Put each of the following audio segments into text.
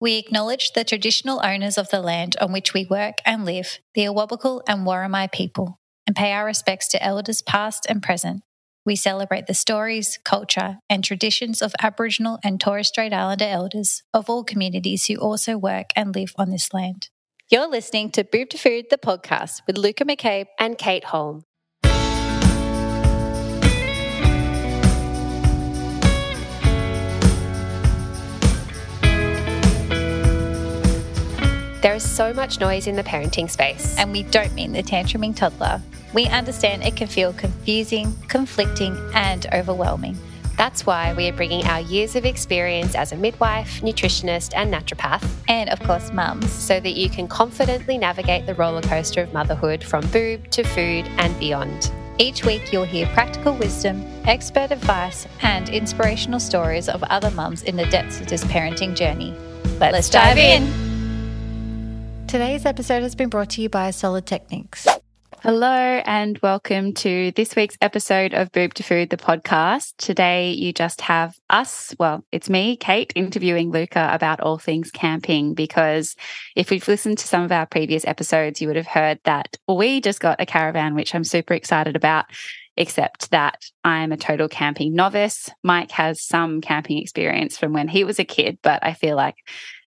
We acknowledge the traditional owners of the land on which we work and live, the Awabakal and Worimi people, and pay our respects to elders past and present. We celebrate the stories, culture, and traditions of Aboriginal and Torres Strait Islander elders of all communities who also work and live on this land. You're listening to Boob to Food, the podcast with Luka McCabe and Kate Holm. There is so much noise in the parenting space. And we don't mean the tantruming toddler. We understand it can feel confusing, conflicting, and overwhelming. That's why we are bringing our years of experience as a midwife, nutritionist, and naturopath, and of course, mums, so that you can confidently navigate the roller coaster of motherhood from boob to food and beyond. Each week, you'll hear practical wisdom, expert advice, and inspirational stories of other mums in the depths of this parenting journey. Let's, Let's dive in. Today's episode has been brought to you by Solidteknics. Hello, and welcome to this week's episode of Boob to Food, the podcast. Today, you just have us, well, it's me, Kate, interviewing Luka about all things camping. Because if we've listened to some of our previous episodes, you would have heard that we just got a caravan, which I'm super excited about except that I'm a total camping novice. Mike has some camping experience from when he was a kid, but I feel like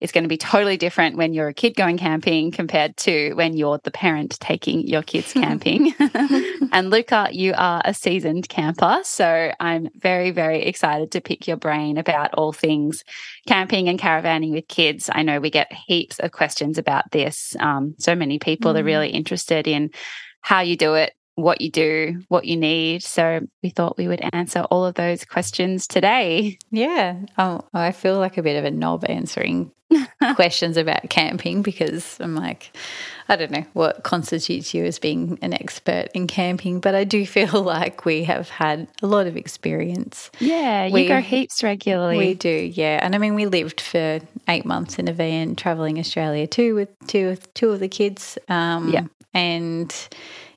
is going to be totally different when you're a kid going camping compared to when you're the parent taking your kids camping. and Luka, you are a seasoned camper. So I'm very, very excited to pick your brain about all things camping and caravanning with kids. I know we get heaps of questions about this. Um, so many people mm. are really interested in how you do it, what you do, what you need. So we thought we would answer all of those questions today. Yeah. Oh, I feel like a bit of a knob answering questions about camping because I'm like, I don't know what constitutes you as being an expert in camping, but I do feel like we have had a lot of experience. Yeah, you we, go heaps regularly. We do, yeah. And I mean, we lived for eight months in a van traveling Australia too with two, two of the kids. Um, yeah. And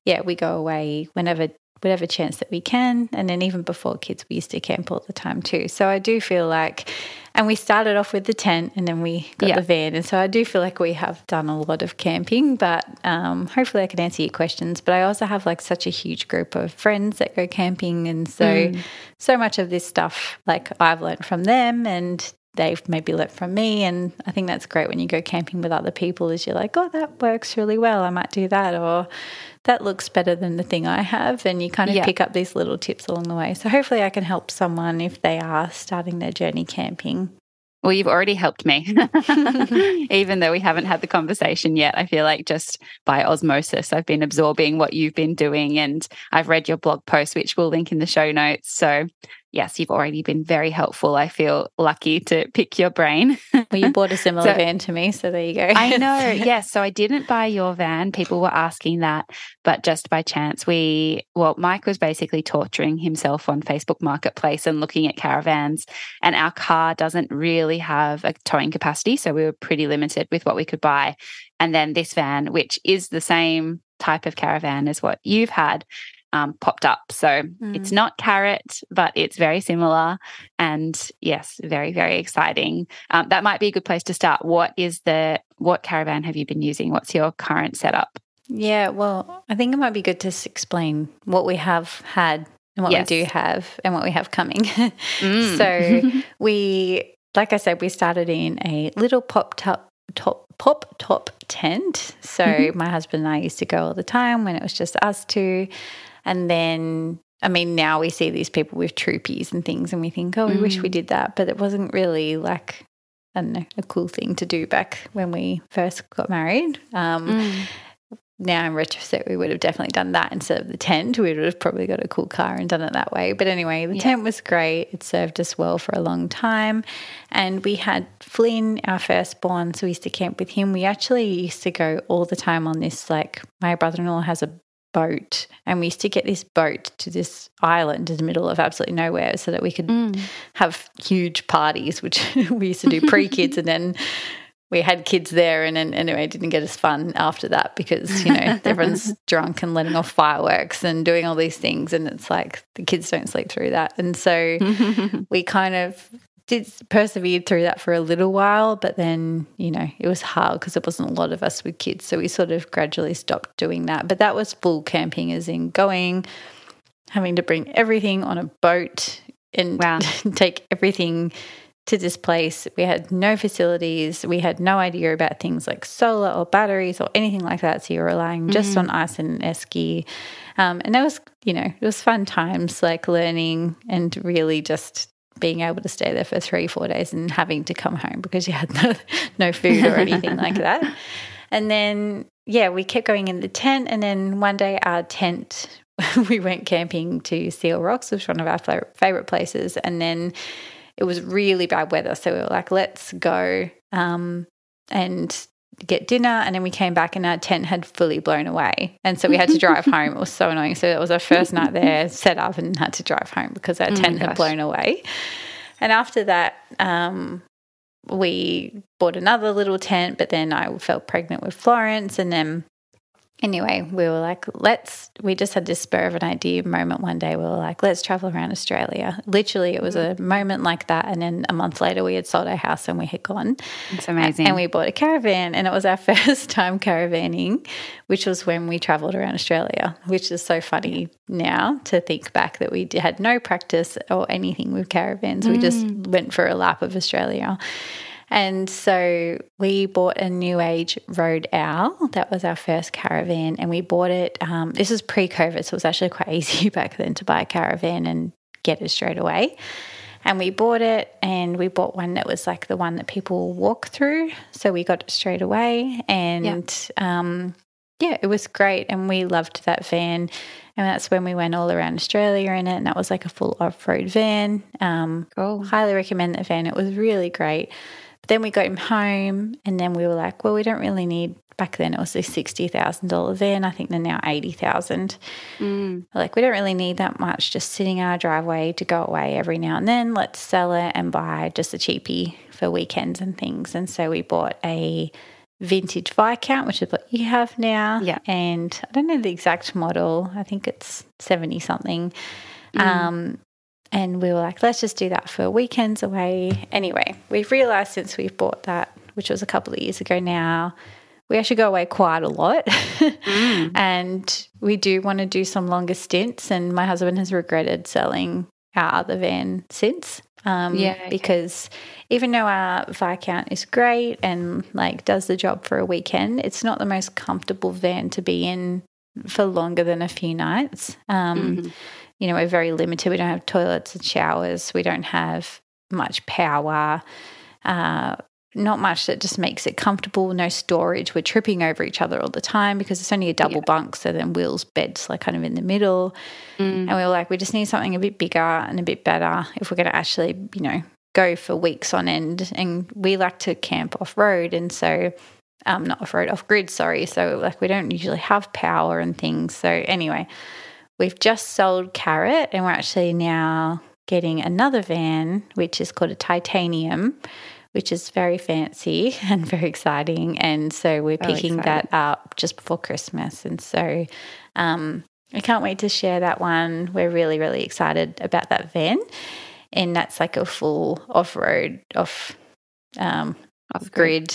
yeah, we go away whenever whatever chance that we can. And then even before kids, we used to camp all the time too. So I do feel like, and we started off with the tent and then we got yeah. the van. And so I do feel like we have done a lot of camping, but um, hopefully I can answer your questions. But I also have like such a huge group of friends that go camping. And so, mm. so much of this stuff, like I've learned from them and they've maybe learnt from me. And I think that's great when you go camping with other people is you're like, oh, that works really well. I might do that. Or that looks better than the thing I have. And you kind of yeah. pick up these little tips along the way. So hopefully I can help someone if they are starting their journey camping. Well, you've already helped me. Even though we haven't had the conversation yet, I feel like just by osmosis, I've been absorbing what you've been doing. And I've read your blog post, which we'll link in the show notes. So yes, you've already been very helpful. I feel lucky to pick your brain. well, you bought a similar so, van to me, so there you go. I know. Yes. So I didn't buy your van. People were asking that, but just by chance, we, well, Mike was basically torturing himself on Facebook Marketplace and looking at caravans, and our car doesn't really have a towing capacity. So we were pretty limited with what we could buy. And then this van, which is the same type of caravan as what you've had, um, popped up. So mm. it's not carrot, but it's very similar. And yes, very, very exciting. Um, that might be a good place to start. What is the, what caravan have you been using? What's your current setup? Yeah, well, I think it might be good to explain what we have had and what yes. we do have and what we have coming. mm. So we, like I said, we started in a little popped top top pop top tent. So mm-hmm. my husband and I used to go all the time when it was just us two. And then, I mean, now we see these people with troopies and things and we think, oh, we mm. wish we mm. did that. But it wasn't really like, I don't know, a cool thing to do back when we first got married. Um, mm. Now, in retrospect, we would have definitely done that instead of the tent. We would have probably got a cool car and done it that way. But anyway, the yeah. tent was great. It served us well for a long time. And we had Flynn, our firstborn, so we used to camp with him. We actually used to go all the time on this, like, my brother in law has a boat and we used to get this boat to this island in the middle of absolutely nowhere so that we could mm. have huge parties which we used to do pre-kids and then we had kids there and then anyway it didn't get as fun after that because you know everyone's drunk and letting off fireworks and doing all these things and it's like the kids don't sleep through that and so we kind of did persevered through that for a little while, but then, you know, it was hard because there wasn't a lot of us with kids. So we sort of gradually stopped doing that. But that was full camping, as in going, having to bring everything on a boat and wow. take everything to this place. We had no facilities. We had no idea about things like solar or batteries or anything like that. So you're relying just mm-hmm. on ice and esky. Um, and that was, you know, it was fun times like learning and really just being able to stay there for three, four days and having to come home because you had no, no food or anything like that. And then, yeah, we kept going in the tent. And then one day, our tent, we went camping to Seal Rocks, which was one of our favorite places. And then it was really bad weather. So we were like, let's go um, and get dinner. And then we came back and our tent had fully blown away. And so we had to drive home. It was so annoying. So it was our first night there, set up and had to drive home because our oh tent had blown away. And after that, um, we bought another little tent, but then I felt pregnant with Florence. And then anyway, we were like, let's, we just had this spur of an idea moment one day. We were like, let's travel around Australia. Literally, it was a moment like that. And then a month later, we had sold our house and we had gone. It's amazing. And we bought a caravan. And it was our first time caravanning, which was when we traveled around Australia, which is so funny now to think back that we had no practice or anything with caravans. Mm. We just mm. went for a lap of Australia. And so we bought a New Age Road Owl. That was our first caravan. And we bought it, um, this was pre COVID, so it was actually quite easy back then to buy a caravan and get it straight away. And we bought it and we bought one that was like the one that people walk through. So we got it straight away. And yeah. Um, yeah, it was great. And we loved that van. And that's when we went all around Australia in it. And that was like a full off road van. Um, cool. Highly recommend that van. It was really great. But then we got him home, and then we were like, well, we don't really need. Back then, it was a sixty thousand dollar van. I think they're now eighty thousand. Mm. Like, we don't really need that much. Just sitting in our driveway to go away every now and then. Let's sell it and buy just a cheapie for weekends and things. And so we bought a vintage Viscount, which is what you have now. Yeah. And I don't know the exact model. I think it's 70 something. Mm. Um, and we were like, let's just do that for weekends away. Anyway, we've realized since we've bought that, which was a couple of years ago now, we actually go away quite a lot. mm. And we do want to do some longer stints. And my husband has regretted selling our other van since. Um, yeah. Okay. Because even though our Viscount is great and like does the job for a weekend, it's not the most comfortable van to be in for longer than a few nights. Um, mm-hmm you know, we're very limited. We don't have toilets and showers. We don't have much power. Uh, not much that just makes it comfortable. No storage. We're tripping over each other all the time because it's only a double yeah. bunk. So then Will's bed's like kind of in the middle. Mm. And we were like, we just need something a bit bigger and a bit better if we're going to actually, you know, go for weeks on end. And we like to camp off road. And so, um, not off road, off grid, sorry. So, like, we don't usually have power and things. So, anyway, We've just sold Carrot and we're actually now getting another van, which is called a Titanium, which is very fancy and very exciting. And so we're picking that up just before Christmas. And so um, I can't wait to share that one. We're really, really excited about that van. And that's like a full off road, off, um, off grid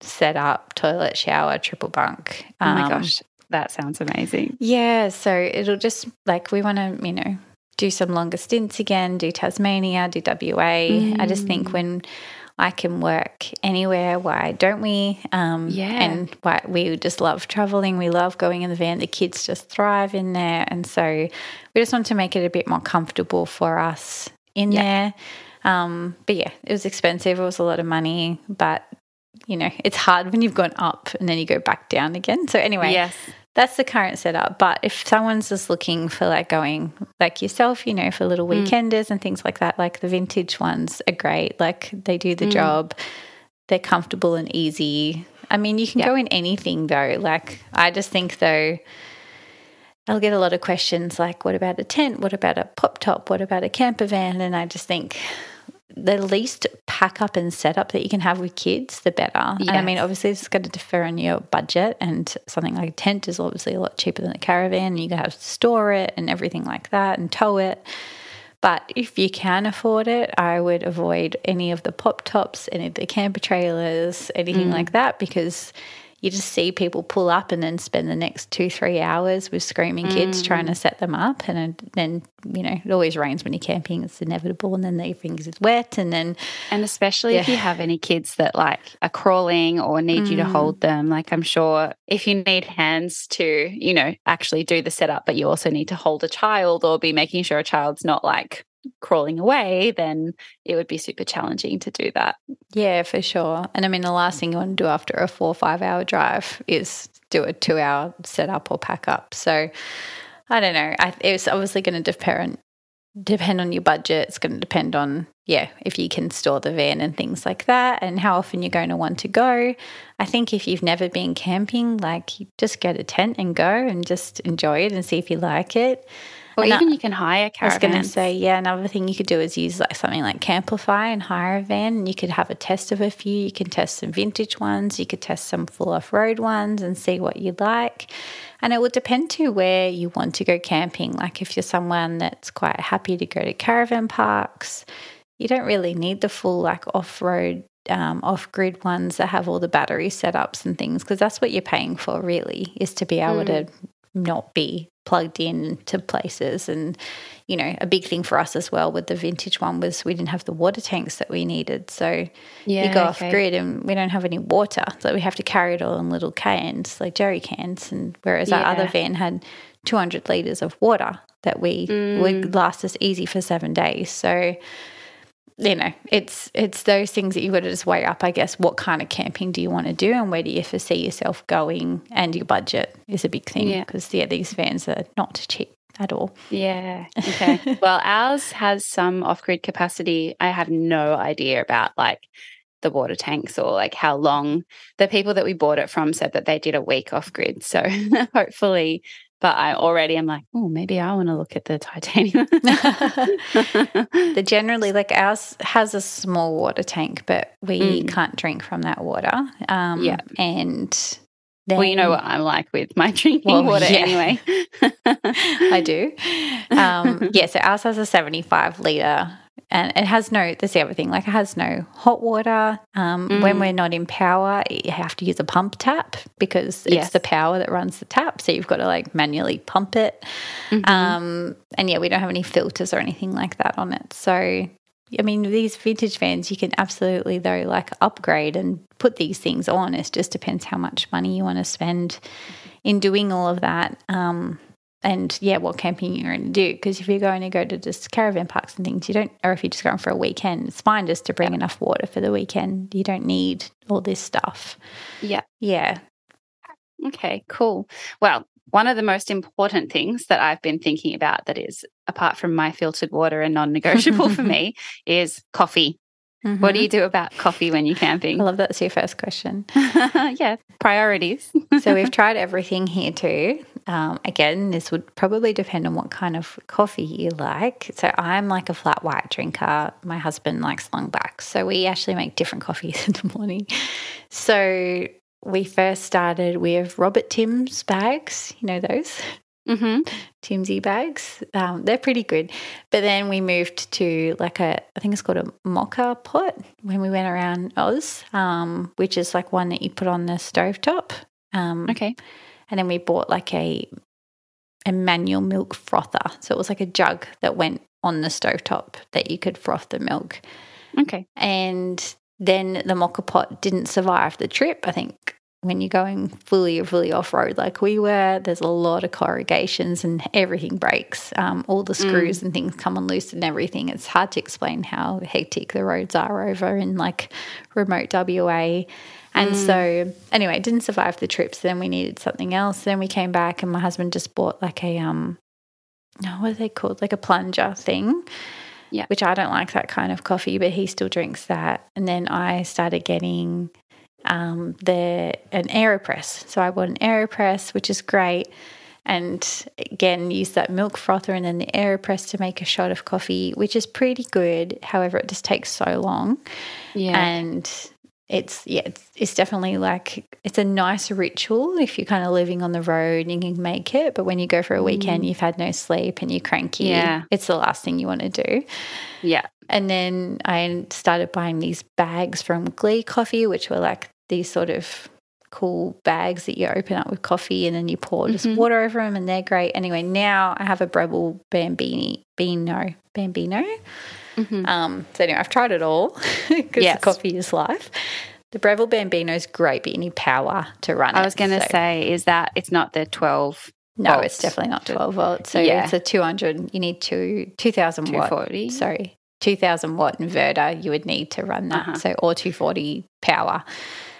setup, toilet, shower, triple bunk. Um, oh my um, gosh. That sounds amazing. Yeah. So it'll just like we want to, you know, do some longer stints again, do Tasmania, do WA. Mm. I just think mm. when I can work anywhere, why don't we? Um, yeah. And why we just love traveling. We love going in the van. The kids just thrive in there. And so we just want to make it a bit more comfortable for us in yeah. there. Um, but yeah, it was expensive. It was a lot of money, but you know, it's hard when you've gone up and then you go back down again. So anyway, yes. That's the current setup. But if someone's just looking for like going like yourself, you know, for little mm. weekenders mm. and things like that, like the vintage ones are great. Like they do the mm. job. They're comfortable and easy. I mean, you can go in anything though. Like I just think though I'll get a lot of questions like what about a tent? What about a pop top? What about a camper van? And I just think the least pack up and setup that you can have with kids, the better. Yes. And I mean, obviously, it's going to differ on your budget, and something like a tent is obviously a lot cheaper than a caravan. And you have to store it and everything like that and tow it. But if you can afford it, I would avoid any of the pop tops, any of the camper trailers, anything mm. like that, because you just see people pull up and then spend the next two, three hours with screaming kids mm. trying to set them up. And then, you know, it always rains when you're camping, it's inevitable. And then everything's wet. And then. And especially yeah. if you have any kids that like are crawling or need mm. you to mm. hold them, like I'm sure if you need hands to, you know, actually do the setup, but you also need to hold a child or be making sure a child's not like crawling away, then it would be super challenging to do that. Yeah, for sure. And I mean, the last mm. thing you want to do after a four or five hour drive is do a two hour setup or pack up. So I don't know. I, it's obviously going to depend depend on your budget. It's going to depend on yeah if you can store the van and things like that, and how often you're going to want to go. I think if you've never been camping, like just get a tent and go and just enjoy it and see if you like it. Or and even that, you can hire a caravans. I was going to say, yeah, another thing you could do is use like something like Camplify and hire a van. And you could have a test of a few. You can test some vintage ones. You could test some full off road ones and see what you like. And it would depend to where you want to go camping. Like if you're someone that's quite happy to go to caravan parks, you don't really need the full like off road um, off grid ones that have all the battery setups and things because that's what you're paying for really is to be able mm. to not be plugged in to places and you know a big thing for us as well with the vintage one was we didn't have the water tanks that we needed so yeah, you go okay. off grid and we don't have any water so we have to carry it all in little cans like jerry cans and whereas yeah. our other van had 200 liters of water that we mm. would last us easy for seven days so you know, it's it's those things that you've got to just weigh up. I guess what kind of camping do you want to do, and where do you foresee yourself going, and your budget is a big thing because yeah. yeah, these vans are not cheap at all. Yeah. Okay. well, ours has some off grid capacity. I have no idea about like the water tanks or like how long the people that we bought it from said that they did a week off grid. So hopefully but I already am like, oh, maybe I want to look at the titanium. the generally like ours has a small water tank, but we mm. can't drink from that water. Um, yeah, and then, well, you know what I'm like with my drinking well, water yeah. anyway. I do. Um, yeah, so ours has a 75 litre and it has no that's the other thing like it has no hot water um, mm. when we're not in power you have to use a pump tap because it's yes. the power that runs the tap so you've got to like manually pump it mm-hmm. um, and yeah we don't have any filters or anything like that on it so I mean, these vintage vans, you can absolutely, though, like upgrade and put these things on. It just depends how much money you want to spend in doing all of that. Um, and yeah, what camping you're going to do. Because if you're going to go to just caravan parks and things, you don't, or if you're just going for a weekend, it's fine just to bring yeah. enough water for the weekend. You don't need all this stuff. Yeah. Yeah. Okay, cool. Well, one of the most important things that I've been thinking about that is apart from my filtered water and non negotiable for me is coffee. Mm-hmm. What do you mm-hmm. do about coffee when you're camping? I love that's your first question. yeah, priorities. so we've tried everything here too. Um, again, this would probably depend on what kind of coffee you like. So I'm like a flat white drinker. My husband likes long black. So we actually make different coffees in the morning. So we first started with Robert Timms bags. You know those? mm-hmm. Timsy bags. Um, they're pretty good. But then we moved to like a, I think it's called a moka pot when we went around Oz, um, which is like one that you put on the stove top. Um, okay. And then we bought like a a manual milk frother. So it was like a jug that went on the stove top that you could froth the milk. Okay. And then the moka pot didn't survive the trip. I think when you're going fully fully off road like we were, there's a lot of corrugations and everything breaks. Um, all the screws mm. and things come unloose and everything. It's hard to explain how hectic the roads are over in like remote WA. And mm. so, anyway, didn't survive the trip. So then we needed something else. Then we came back, and my husband just bought like a um, oh, what are they called? Like a plunger thing. Yeah. Which I don't like that kind of coffee, but he still drinks that. And then I started getting um, the an Aeropress. So I bought an Aeropress, which is great. And again, use that milk frother and then the Aeropress to make a shot of coffee, which is pretty good. However, it just takes so long. Yeah. And it's yeah, it's, it's definitely like it's a nice ritual if you're kind of living on the road and you can make it. But when you go for a weekend, mm. you've had no sleep and you're cranky. Yeah, it's the last thing you want to do. Yeah. And then I started buying these bags from Glee Coffee, which were like these sort of cool bags that you open up with coffee and then you pour just mm-hmm. water over them and they're great. Anyway, now I have a Breville Bambini, Beano, Bambino. Mm-hmm. Um, so anyway, I've tried it all because yes. coffee is life. The Breville Bambino is great, but you need power to run it. I was going to so. say, is that it's not the 12 no, volts. it's definitely not 12 volts. So yeah. it's a 200, you need two, 2000 watt. Sorry, 2000 watt inverter you would need to run that. Uh-huh. So, or 240 power.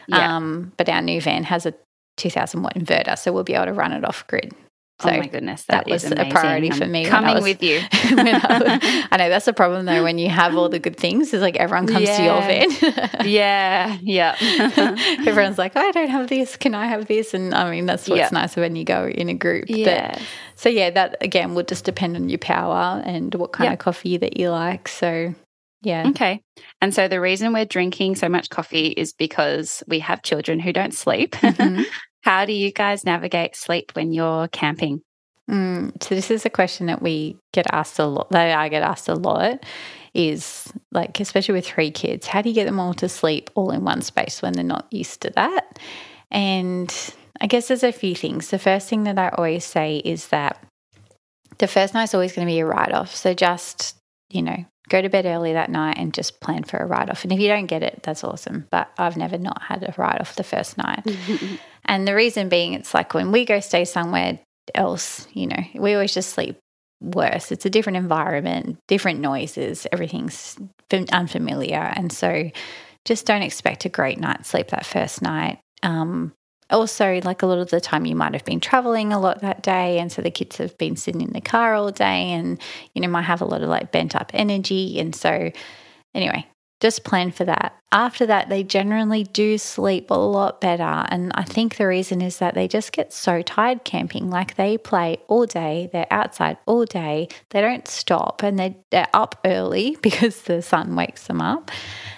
Yeah. Um, but our new van has a 2000 watt inverter, so we'll be able to run it off grid. So oh my goodness, that, that was amazing. a priority for me. Coming was, with you. I, I, know that's a problem though when you have all the good things. Is like everyone comes yeah. to your van. yeah, yeah. Everyone's like, I don't have this. Can I have this? And I mean, that's what's yeah. nice when you go in a group. Yeah. But, so yeah, that again would just depend on your power and what kind of coffee that you like. So yeah. Okay. And so the reason we're drinking so much coffee is because we have children who don't sleep. Mm-hmm. How do you guys navigate sleep when you're camping? Mm, so this is a question that we get asked a lot. That I get asked a lot is like, especially with three kids, how do you get them all to sleep all in one space when they're not used to that? And I guess there's a few things. The first thing that I always say is that the first night is always going to be a write off. So just, you know, go to bed early that night and just plan for a write off. And if you don't get it, that's awesome. But I've never not had a write off the first night. and the reason being, it's like when we go stay somewhere else, you know, we always just sleep worse. It's a different environment, different noises, everything's unfamiliar. And so just don't expect a great night's sleep that first night. Um, also, like a lot of the time, you might have been traveling a lot that day. And so the kids have been sitting in the car all day and, you know, might have a lot of like bent up energy. And so, anyway, just plan for that. After that, they generally do sleep a lot better. And I think the reason is that they just get so tired camping. Like they play all day, they're outside all day, they don't stop, and they're, they're up early because the sun wakes them up.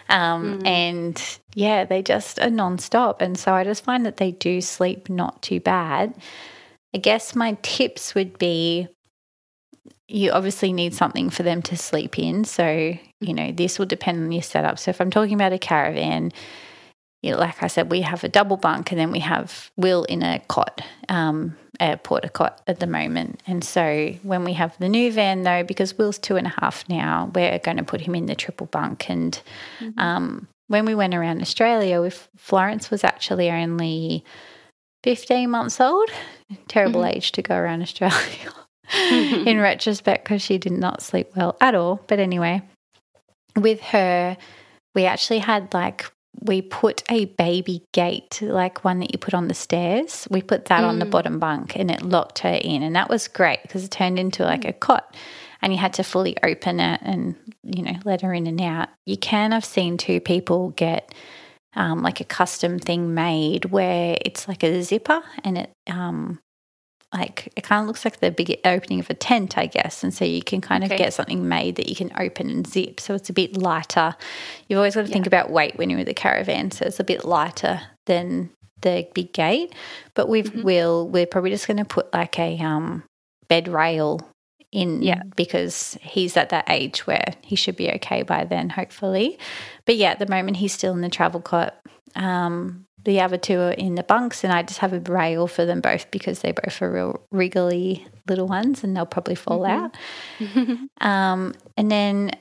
Um, mm. And yeah, they just are nonstop. And so I just find that they do sleep not too bad. I guess my tips would be you obviously need something for them to sleep in. So, you know, this will depend on your setup. So, if I'm talking about a caravan, you know, like I said, we have a double bunk and then we have Will in a cot, um, a PortaCot at the moment. And so when we have the new van, though, because Will's two and a half now, we're going to put him in the triple bunk. And mm-hmm. um, when we went around Australia, Florence was actually only 15 months old. Terrible mm-hmm. age to go around Australia in retrospect because she did not sleep well at all. But anyway, with her, we actually had like we put a baby gate, like one that you put on the stairs. We put that mm. on the mm. bottom bunk and it locked her in. And that was great because it turned into like a cot and you had to fully open it and, you know, let her in and out. You can have seen two people get um, like a custom thing made where it's like a zipper and it um, like it kind of looks like the big opening of a tent, I guess. And so you can kind okay. of get something made that you can open and zip. So it's a bit lighter. You've always got to yeah. think about weight when you're with a caravan. So it's a bit lighter than the big gate. But we mm-hmm. will we're probably just going to put like a um, bed rail in yeah. because he's at that age where he should be okay by then, hopefully. But yeah, at the moment he's still in the travel cot. Um, the other two are in the bunks, and I just have a rail for them both because they both are real wriggly little ones and they'll probably fall mm-hmm. out. um, and then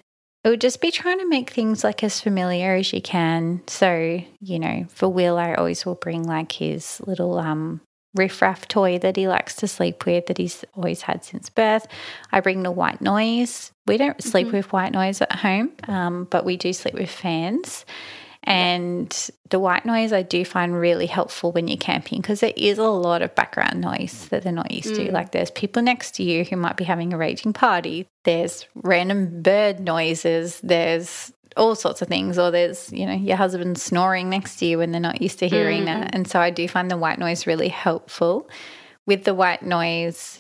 it would just be trying to make things like as familiar as you can. So, you know, for Will, I always will bring like his little um, riffraff toy that he likes to sleep with that he's always had since birth. I bring the white noise. We don't sleep mm-hmm. with white noise at home, um, but we do sleep with fans. And the white noise I do find really helpful when you're camping because there is a lot of background noise that they're not used mm. to. Like there's people next to you who might be having a raging party, there's random bird noises, there's all sorts of things, or there's, you know, your husband snoring next to you when they're not used to hearing mm-hmm. that. And so I do find the white noise really helpful. With the white noise,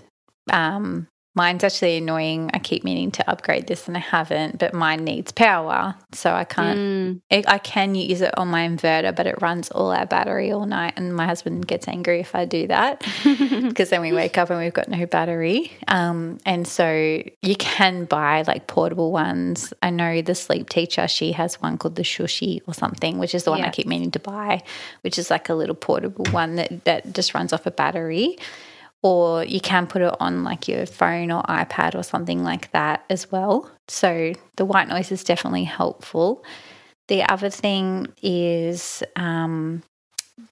um, mine's actually annoying. I keep meaning to upgrade this and I haven't, but mine needs power. So I can't, mm. it, I can use it on my inverter, but it runs all our battery all night. And my husband gets angry if I do that because then we wake up and we've got no battery. Um, and so you can buy like portable ones. I know the sleep teacher, she has one called the Shushy or something, which is the one yeah. I keep meaning to buy, which is like a little portable one that, that just runs off a battery or you can put it on like your phone or iPad or something like that as well. So the white noise is definitely helpful. The other thing is um,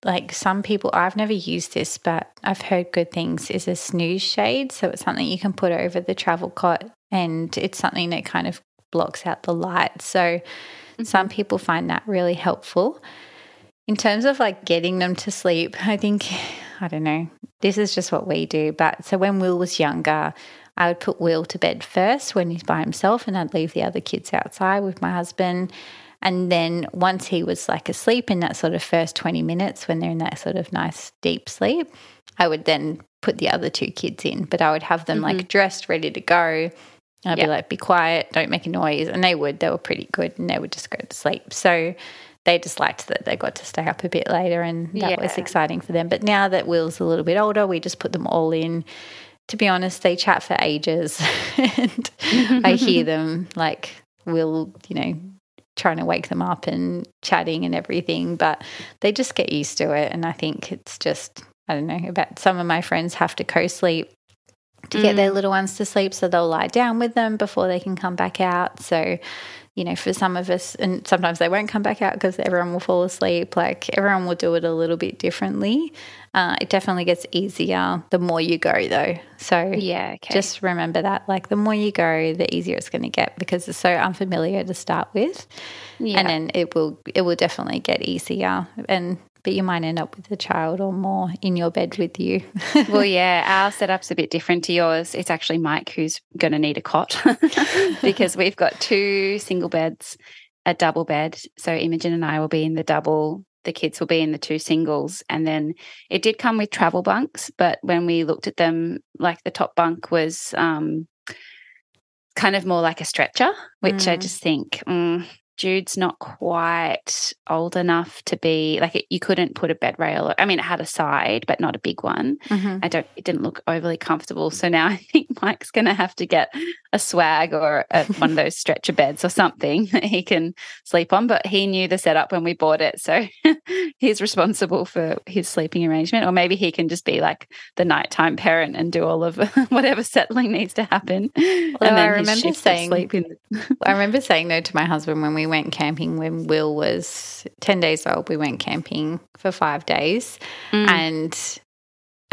like some people, I've never used this, but I've heard good things, is a snooze shade. So it's something you can put over the travel cot and it's something that kind of blocks out the light. So mm-hmm. some people find that really helpful. In terms of like getting them to sleep, I think I don't know. This is just what we do. But so when Will was younger, I would put Will to bed first when he's by himself, and I'd leave the other kids outside with my husband. And then once he was like asleep in that sort of first 20 minutes, when they're in that sort of nice deep sleep, I would then put the other two kids in, but I would have them mm-hmm. like dressed, ready to go. I'd yep. be like, be quiet, don't make a noise. And they would, they were pretty good and they would just go to sleep. So they just liked that they got to stay up a bit later and that yeah. was exciting for them. But now that Will's a little bit older, we just put them all in. To be honest, they chat for ages and I hear them like Will, you know, trying to wake them up and chatting and everything, but they just get used to it. And I think it's just, I don't know, about some of my friends have to co sleep to mm. get their mm. little ones to sleep. So they'll lie down with them before they can come back out. So you know, for some of us, and sometimes they won't come back out because everyone will fall asleep. Like everyone will do it a little bit differently. Uh, it definitely gets easier the more you go, though. So yeah, okay. just remember that. Like the more you go, the easier it's going to get because it's so unfamiliar to start with, yeah. and then it will it will definitely get easier. And but you might end up with a child or more in your bed with you. well, yeah, our setup's a bit different to yours. It's actually Mike who's going to need a cot because we've got two single beds, a double bed. So Imogen and I will be in the double. The kids will be in the two singles. And then it did come with travel bunks, but when we looked at them, like the top bunk was um, kind of more like a stretcher, which mm. I just think mm, Jude's not quite old enough to be like it, you couldn't put a bed rail. I mean, it had a side, but not a big one. Mm-hmm. I don't. It didn't look overly comfortable. So now I think Mike's going to have to get a swag or a, one of those stretcher beds or something that he can sleep on. But he knew the setup when we bought it, so he's responsible for his sleeping arrangement. Or maybe he can just be like the nighttime parent and do all of whatever settling needs to happen. and then I remember saying, I remember saying though to my husband when we went camping when Will was 10 days old. We went camping for five days. Mm. And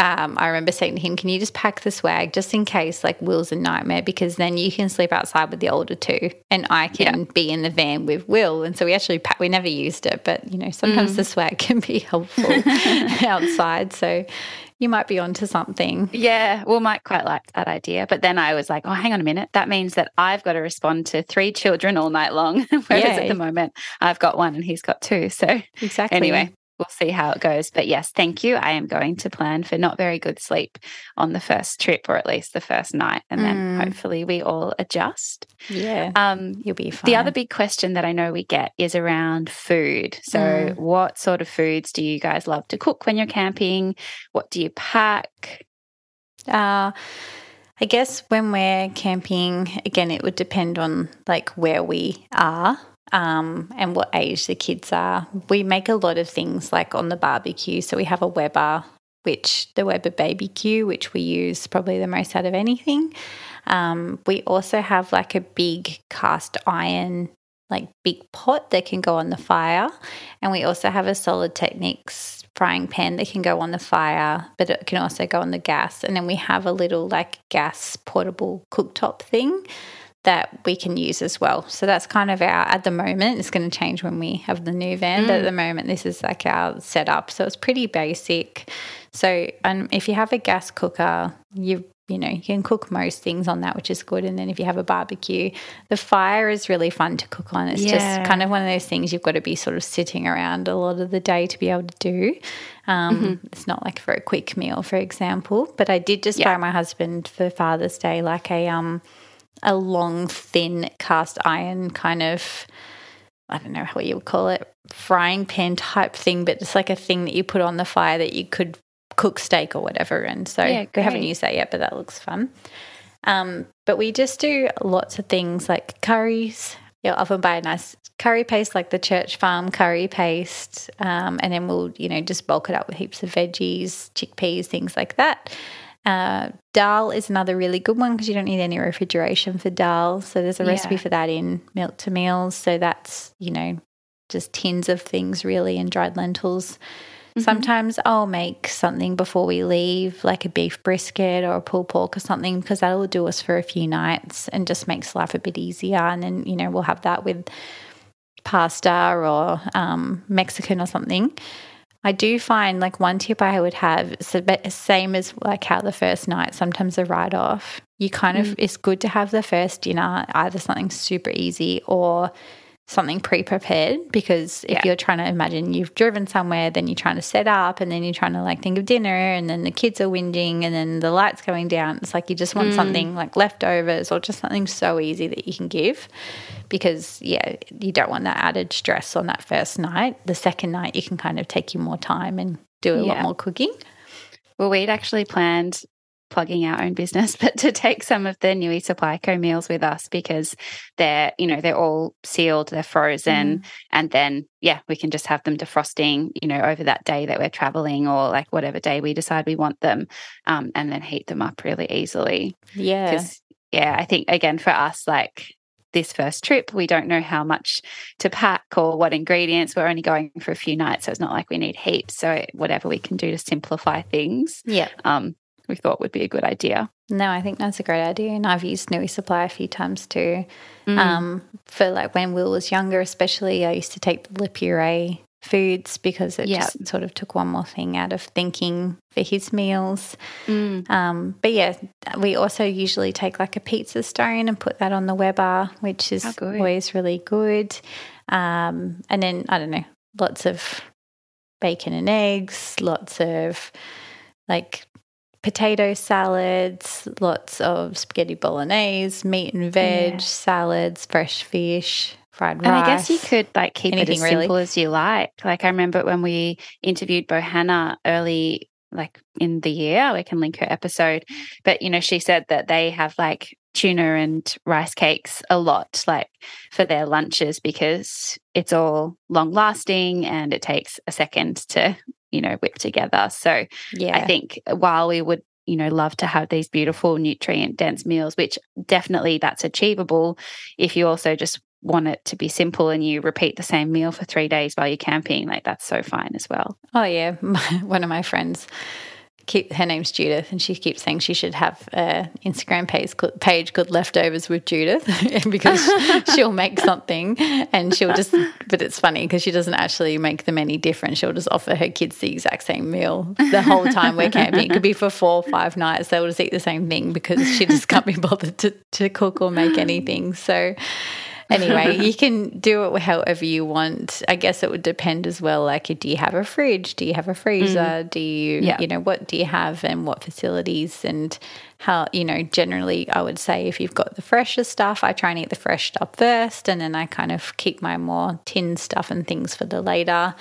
um, I remember saying to him, Can you just pack the swag just in case like Will's a nightmare? Because then you can sleep outside with the older two and I can yeah. be in the van with Will. And so we actually, we never used it, but you know, sometimes mm. the swag can be helpful outside. So you might be onto something. Yeah, well, might quite like that idea. But then I was like, oh, hang on a minute. That means that I've got to respond to three children all night long. Whereas Yay. at the moment, I've got one and he's got two. So, exactly. Anyway, we'll see how it goes. But yes, thank you. I am going to plan for not very good sleep on the first trip, or at least the first night, and then mm. hopefully we all adjust. Yeah, um, you'll be fine. The other big question that I know we get is around food. So, mm. what sort of foods do you guys love to cook when you're camping? What do you pack? Uh I guess when we're camping, again, it would depend on like where we are um, and what age the kids are. We make a lot of things like on the barbecue. So we have a Weber, which the Weber BBQ, which we use probably the most out of anything. Um, we also have like a big cast iron, like big pot that can go on the fire. And we also have a Solidteknics frying pan that can go on the fire, but it can also go on the gas. And then we have a little like gas portable cooktop thing that we can use as well. So that's kind of our, at the moment, it's going to change when we have the new van, mm. but at mm. the moment, this is like our setup. So it's pretty basic. So um, if you have a gas cooker, you're you know, you can cook most things on that, which is good. And then if you have a barbecue, the fire is really fun to cook on. It's yeah. just kind of one of those things you've got to be sort of sitting around a lot of the day to be able to do. Um, mm-hmm. It's not like for a quick meal, for example. But I did just yeah. buy my husband for Father's Day like a um a long, thin cast iron kind of. I don't know what you would call it, frying pan type thing, but it's like a thing that you put on the fire that you could cook steak or whatever. And so yeah, we haven't used that yet, but that looks fun. Um, but we just do lots of things like curries. You'll often buy a nice curry paste, like the Church Farm curry paste, um, and then we'll, you know, just bulk it up with heaps of veggies, chickpeas, things like that. Uh, dal is another really good one because you don't need any refrigeration for dal. So there's a recipe yeah. for that in Milk to Meals. So that's, you know, just tins of things really and dried lentils. Mm-hmm. Sometimes I'll make something before we leave, like a beef brisket or a pulled pork or something, because that will do us for a few nights and just makes life a bit easier. And then, you know, we'll have that with pasta or um, Mexican or something. I do find like one tip I would have, same as like how the first night, sometimes a write off. You kind of, mm. it's good to have the first dinner, either something super easy or something pre-prepared because if yeah. you're trying to imagine you've driven somewhere then you're trying to set up and then you're trying to like think of dinner and then the kids are whinging and then the lights going down it's like you just want mm. something like leftovers or just something so easy that you can give because yeah you don't want that added stress on that first night the second night you can kind of take you more time and do a yeah. lot more cooking well, we'd actually planned plugging our own business, but to take some of the Nui Supply Co meals with us because they're, you know, they're all sealed, they're frozen, mm. and then yeah, we can just have them defrosting, you know, over that day that we're traveling or like whatever day we decide we want them, um, and then heat them up really easily. Yeah. Because yeah, I think again for us, like this first trip. We don't know how much to pack or what ingredients. We're only going for a few nights, so it's not like we need heaps. So whatever we can do to simplify things, yeah, um, we thought would be a good idea. No, I think that's a great idea. And I've used Nui Supply a few times too. Mm. Um, for like when Will was younger, especially, I used to take the Le Puree foods because it yep. just sort of took one more thing out of thinking for his meals. Mm. Um, but yeah, we also usually take like a pizza stone and put that on the Weber, which is always really good. Um, and then, I don't know, lots of bacon and eggs, lots of like potato salads, lots of spaghetti bolognese, meat and veg, yeah. salads, fresh fish, fried rice. And I guess you could like keep it as simple really. as you like. Like I remember when we interviewed Bohanna early like in the year, we can link her episode. But you know, she said that they have like tuna and rice cakes a lot like for their lunches because it's all long lasting and it takes a second to you know, whip together. So yeah. I think while we would you know love to have these beautiful nutrient dense meals which definitely that's achievable if you also just want it to be simple and you repeat the same meal for 3 days while you're camping like that's so fine as well oh yeah one of my friends keep her name's Judith, and she keeps saying she should have an Instagram page page called Leftovers with Judith because she'll make something and she'll just. But it's funny because she doesn't actually make them any different. She'll just offer her kids the exact same meal the whole time we're camping. It could be for four or five nights. They'll just eat the same thing because she just can't be bothered to, to cook or make anything. So anyway, you can do it however you want. I guess it would depend as well. Like, do you have a fridge? Do you have a freezer? Mm. Do you, yeah. you know, what do you have and what facilities and how, you know, generally I would say if you've got the fresher stuff, I try and eat the fresh stuff first and then I kind of keep my more tin stuff and things for the later.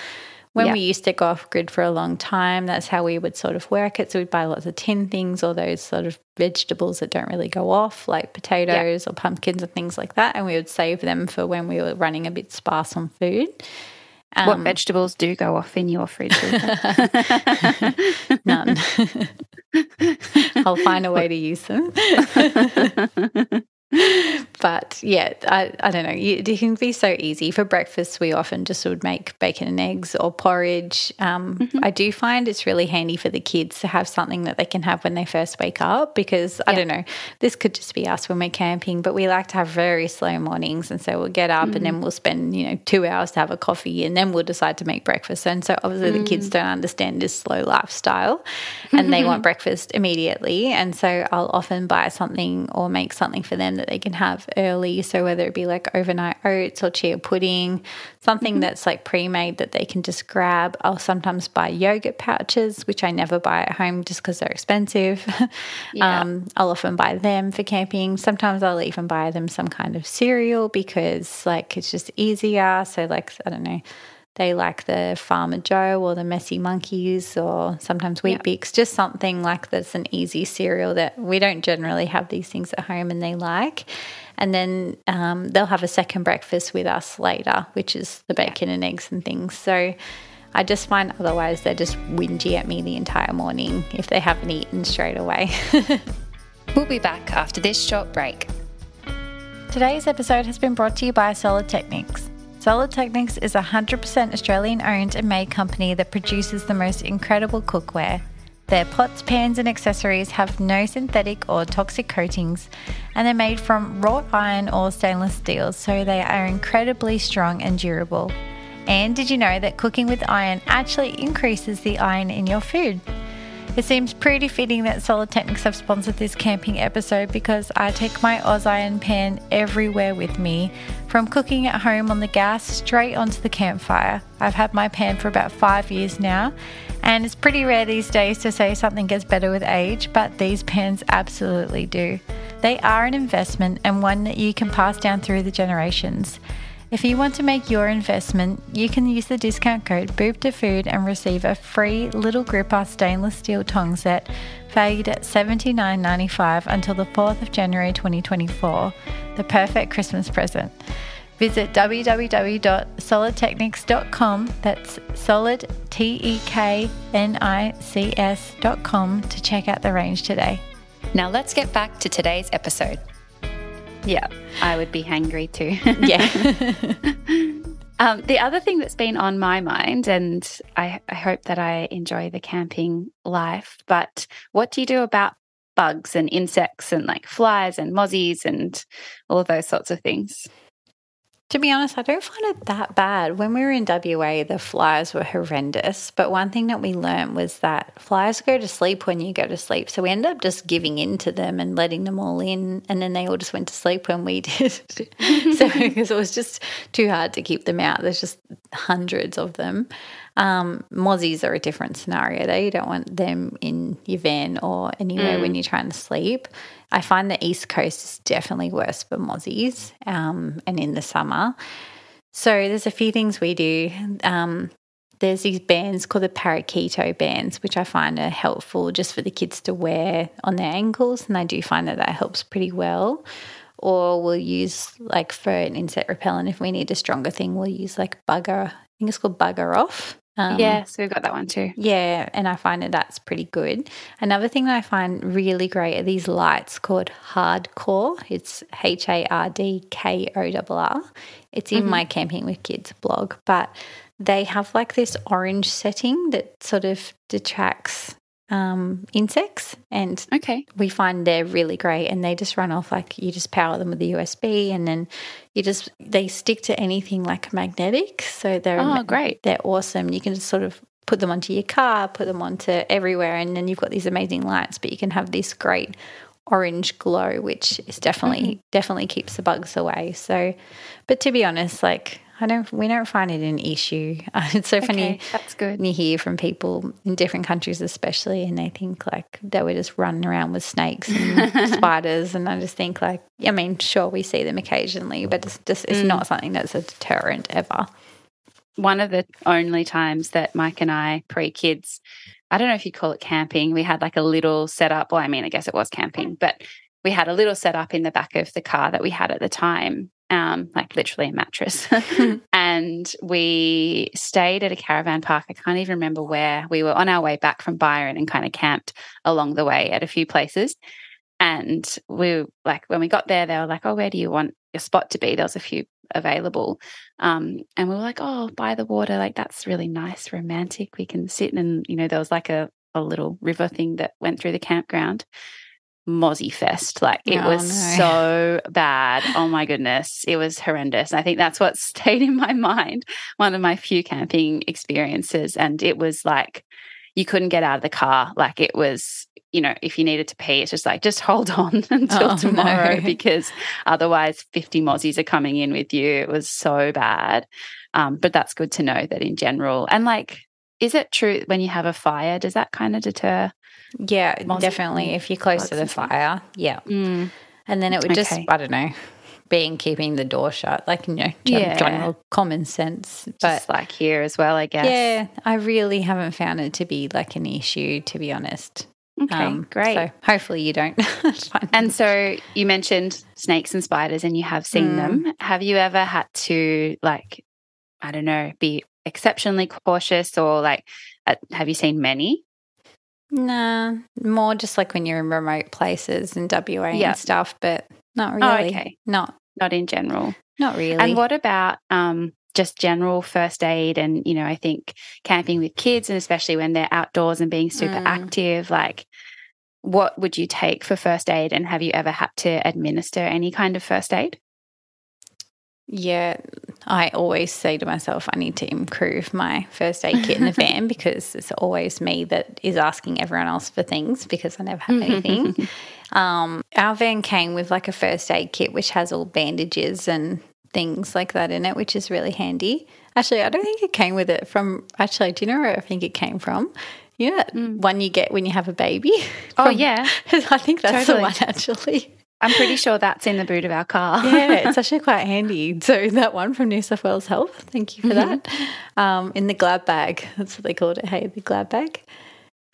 When yeah. we used to go off grid for a long time, that's how we would sort of work it. So we'd buy lots of tin things or those sort of vegetables that don't really go off, like potatoes yeah. or pumpkins and things like that. And we would save them for when we were running a bit sparse on food. Um, what vegetables do go off in your fridge? None. I'll find a way to use them. but yeah, I, I don't know. it can be so easy. For breakfast, we often just would make bacon and eggs or porridge. Um, mm-hmm. I do find it's really handy for the kids to have something that they can have when they first wake up because yeah. I don't know, this could just be us when we're camping, but we like to have very slow mornings. And so we'll get up mm. and then mm. we'll spend, you know, two hours to have a coffee and then we'll decide to make breakfast. And so obviously mm. the kids mm. don't understand this slow lifestyle and they want breakfast immediately. And so I'll often buy something or make something for them that they can have early. So whether it be like overnight oats or chia pudding, something mm-hmm. that's like pre made that they can just grab. I'll sometimes buy yogurt pouches, which I never buy at home just because they're expensive. Yeah. um, I'll often buy them for camping. Sometimes I'll even buy them some kind of cereal because like it's just easier. So like I don't know they like the Farmer Jo or the Messy Monkeys or sometimes Wheat yeah. Bix, just something like that's an easy cereal that we don't generally have these things at home and they like. And then um, they'll have a second breakfast with us later, which is the bacon and eggs and things. So I just find otherwise they're just whingy at me the entire morning if they haven't eaten straight away. we'll be back after this short break. Today's episode has been brought to you by Solidteknics. Solid Techniques is a 100% Australian owned and made company that produces the most incredible cookware. Their pots, pans, and accessories have no synthetic or toxic coatings, and they're made from wrought iron or stainless steel, so they are incredibly strong and durable. And did you know that cooking with iron actually increases the iron in your food? It seems pretty fitting that Solidteknics have sponsored this camping episode because I take my Oz Iron pan everywhere with me, from cooking at home on the gas straight onto the campfire. I've had my pan for about five years now, and it's pretty rare these days to say something gets better with age, but these pans absolutely do. They are an investment and one that you can pass down through the generations. If you want to make your investment, you can use the discount code BOOB2FOOD and receive a free Little Gripper stainless steel tong set valued at $79.95 until the 4th of January 2024, the perfect Christmas present. Visit www.solidteknics.com, that's solid, T E K N I C S.com to check out the range today. Now let's get back to today's episode. Yeah, I would be hangry too. yeah. um, the other thing that's been on my mind, and I, I hope that I enjoy the camping life, but what do you do about bugs and insects and like flies and mozzies and all of those sorts of things? To be honest, I don't find it that bad. When we were in WA, the flies were horrendous. But one thing that we learned was that flies go to sleep when you go to sleep. So we ended up just giving in to them and letting them all in. And then they all just went to sleep when we did. so because it was just too hard to keep them out. There's just hundreds of them. Um, mozzies are a different scenario though. You don't want them in your van or anywhere mm. when you're trying to sleep. I find the East Coast is definitely worse for mozzies um, and in the summer. So there's a few things we do. Um, there's these bands called the Para'kito bands, which I find are helpful just for the kids to wear on their ankles, and I do find that that helps pretty well. Or we'll use like for an insect repellent if we need a stronger thing, we'll use like bugger. I think it's called bugger off. Um, yes, we've got that one too. Yeah, and I find that that's pretty good. Another thing that I find really great are these lights called Hardkorr. It's H A R D K O R R. It's in mm-hmm. my Camping with Kids blog, but they have like this orange setting that sort of detracts um, insects, and okay, we find they're really great, and they just run off like you just power them with the USB, and then you just they stick to anything like magnetic, so they're oh great, they're awesome. You can just sort of put them onto your car, put them onto everywhere, and then you've got these amazing lights, but you can have this great orange glow, which is definitely mm-hmm. definitely keeps the bugs away. So, but to be honest, like I don't. We don't find it an issue. It's so funny. Okay, that's good. You hear from people in different countries, especially, and they think like they were just running around with snakes and spiders, and I just think like, I mean, sure, we see them occasionally, but it's just it's mm. not something that's a deterrent ever. One of the only times that Mike and I, pre kids, I don't know if you call it camping, we had like a little setup. Well, I mean, I guess it was camping, but we had a little setup in the back of the car that we had at the time um, like literally a mattress. and we stayed at a caravan park. I can't even remember where. We were on our way back from Byron and kind of camped along the way at a few places. and we like when we got there, they were like, "Oh, where do you want your spot to be?" There was a few available, um, and we were like, "Oh, by the water, like that's really nice, romantic. We can sit and you know there was like a a little river thing that went through the campground." Mozzie Fest. Like it oh, was no. so bad. Oh my goodness. It was horrendous. I think that's what stayed in my mind. One of my few camping experiences. And it was like you couldn't get out of the car. Like it was, you know, if you needed to pee, it's just like, just hold on until oh, tomorrow no. because otherwise 50 mozzies are coming in with you. It was so bad. Um, but that's good to know that in general. And like, is it true when you have a fire, does that kind of deter? Yeah, definitely. If you're close to the fire, yeah. Mm. And then it would just, okay. I don't know, being keeping the door shut, like, you know, yeah. general common sense. But just like here as well, I guess. Yeah, I really haven't found it to be like an issue, to be honest. Okay, um, great. So hopefully you don't. and so you mentioned snakes and spiders and you have seen mm. them. Have you ever had to, like, I don't know, be exceptionally cautious or like, uh, have you seen many? Nah, more just like when you're in remote places in WA and stuff, but not oh, really. Oh, okay. Not not in general. Not really. And what about um just general first aid and you know, I think camping with kids and especially when they're outdoors and being super mm. active, like what would you take for first aid and have you ever had to administer any kind of first aid? Yeah, I always say to myself, I need to improve my first aid kit in the van because it's always me that is asking everyone else for things because I never have anything. um, our van came with like a first aid kit which has all bandages and things like that in it, which is really handy. Actually, I don't think it came with it from. Actually, do you know where I think it came from? You know that mm. one you get when you have a baby? Oh, yeah. I think that's totally. the one actually. I'm pretty sure that's in the boot of our car. yeah, it's actually quite handy. So that one from New South Wales Health, thank you for mm-hmm. that. Um, in the glad bag, that's what they called it. Hey, the glad bag.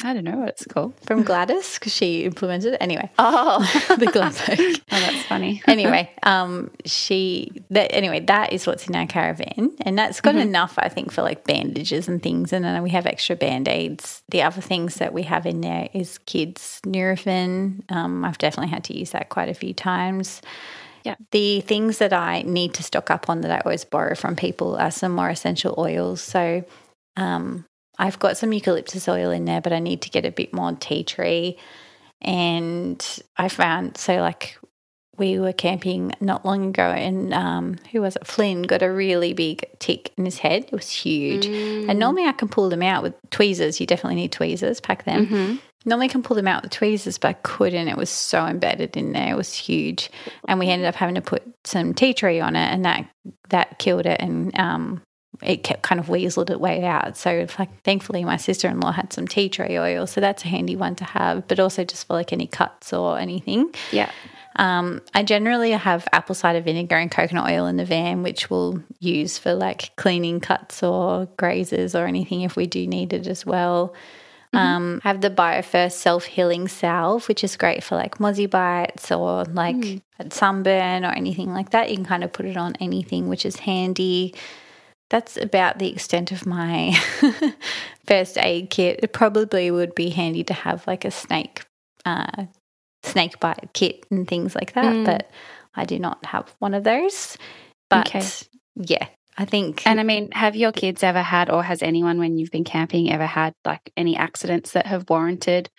I don't know what it's called. From Gladys, because she implemented it. Anyway. Oh, the glad bag. oh, that's funny. anyway, um, she, that, anyway, that is what's in our caravan. And that's got mm-hmm. enough, I think, for like bandages and things. And then we have extra band aids. The other things that we have in there is kids' Nurofen. Um, I've definitely had to use that quite a few times. Yeah. The things that I need to stock up on that I always borrow from people are some more essential oils. So, um, I've got some eucalyptus oil in there, but I need to get a bit more tea tree. And I found so like we were camping not long ago, and um, who was it? Flynn got a really big tick in his head. It was huge. Mm. And normally I can pull them out with tweezers. You definitely need tweezers. Pack them. Mm-hmm. Normally I can pull them out with tweezers, but I couldn't. It was so embedded in there. It was huge, and we ended up having to put some tea tree on it, and that that killed it. And um, it kept kind of weaseled its way out. So, like, thankfully, my sister in law had some tea tree oil, so that's a handy one to have. But also just for like any cuts or anything. Yeah. Um, I generally have apple cider vinegar and coconut oil in the van, which we'll use for like cleaning cuts or grazes or anything if we do need it as well. Mm-hmm. Um, I have the BioFirst self healing salve, which is great for like mozzie bites or like mm. sunburn or anything like that. You can kind of put it on anything, which is handy that's about the extent of my first aid kit. It probably would be handy to have like a snake uh, snake bite kit and things like that, mm. but I do not have one of those. But okay. yeah, I think. And I mean, have your kids ever had, or has anyone when you've been camping ever had like any accidents that have warranted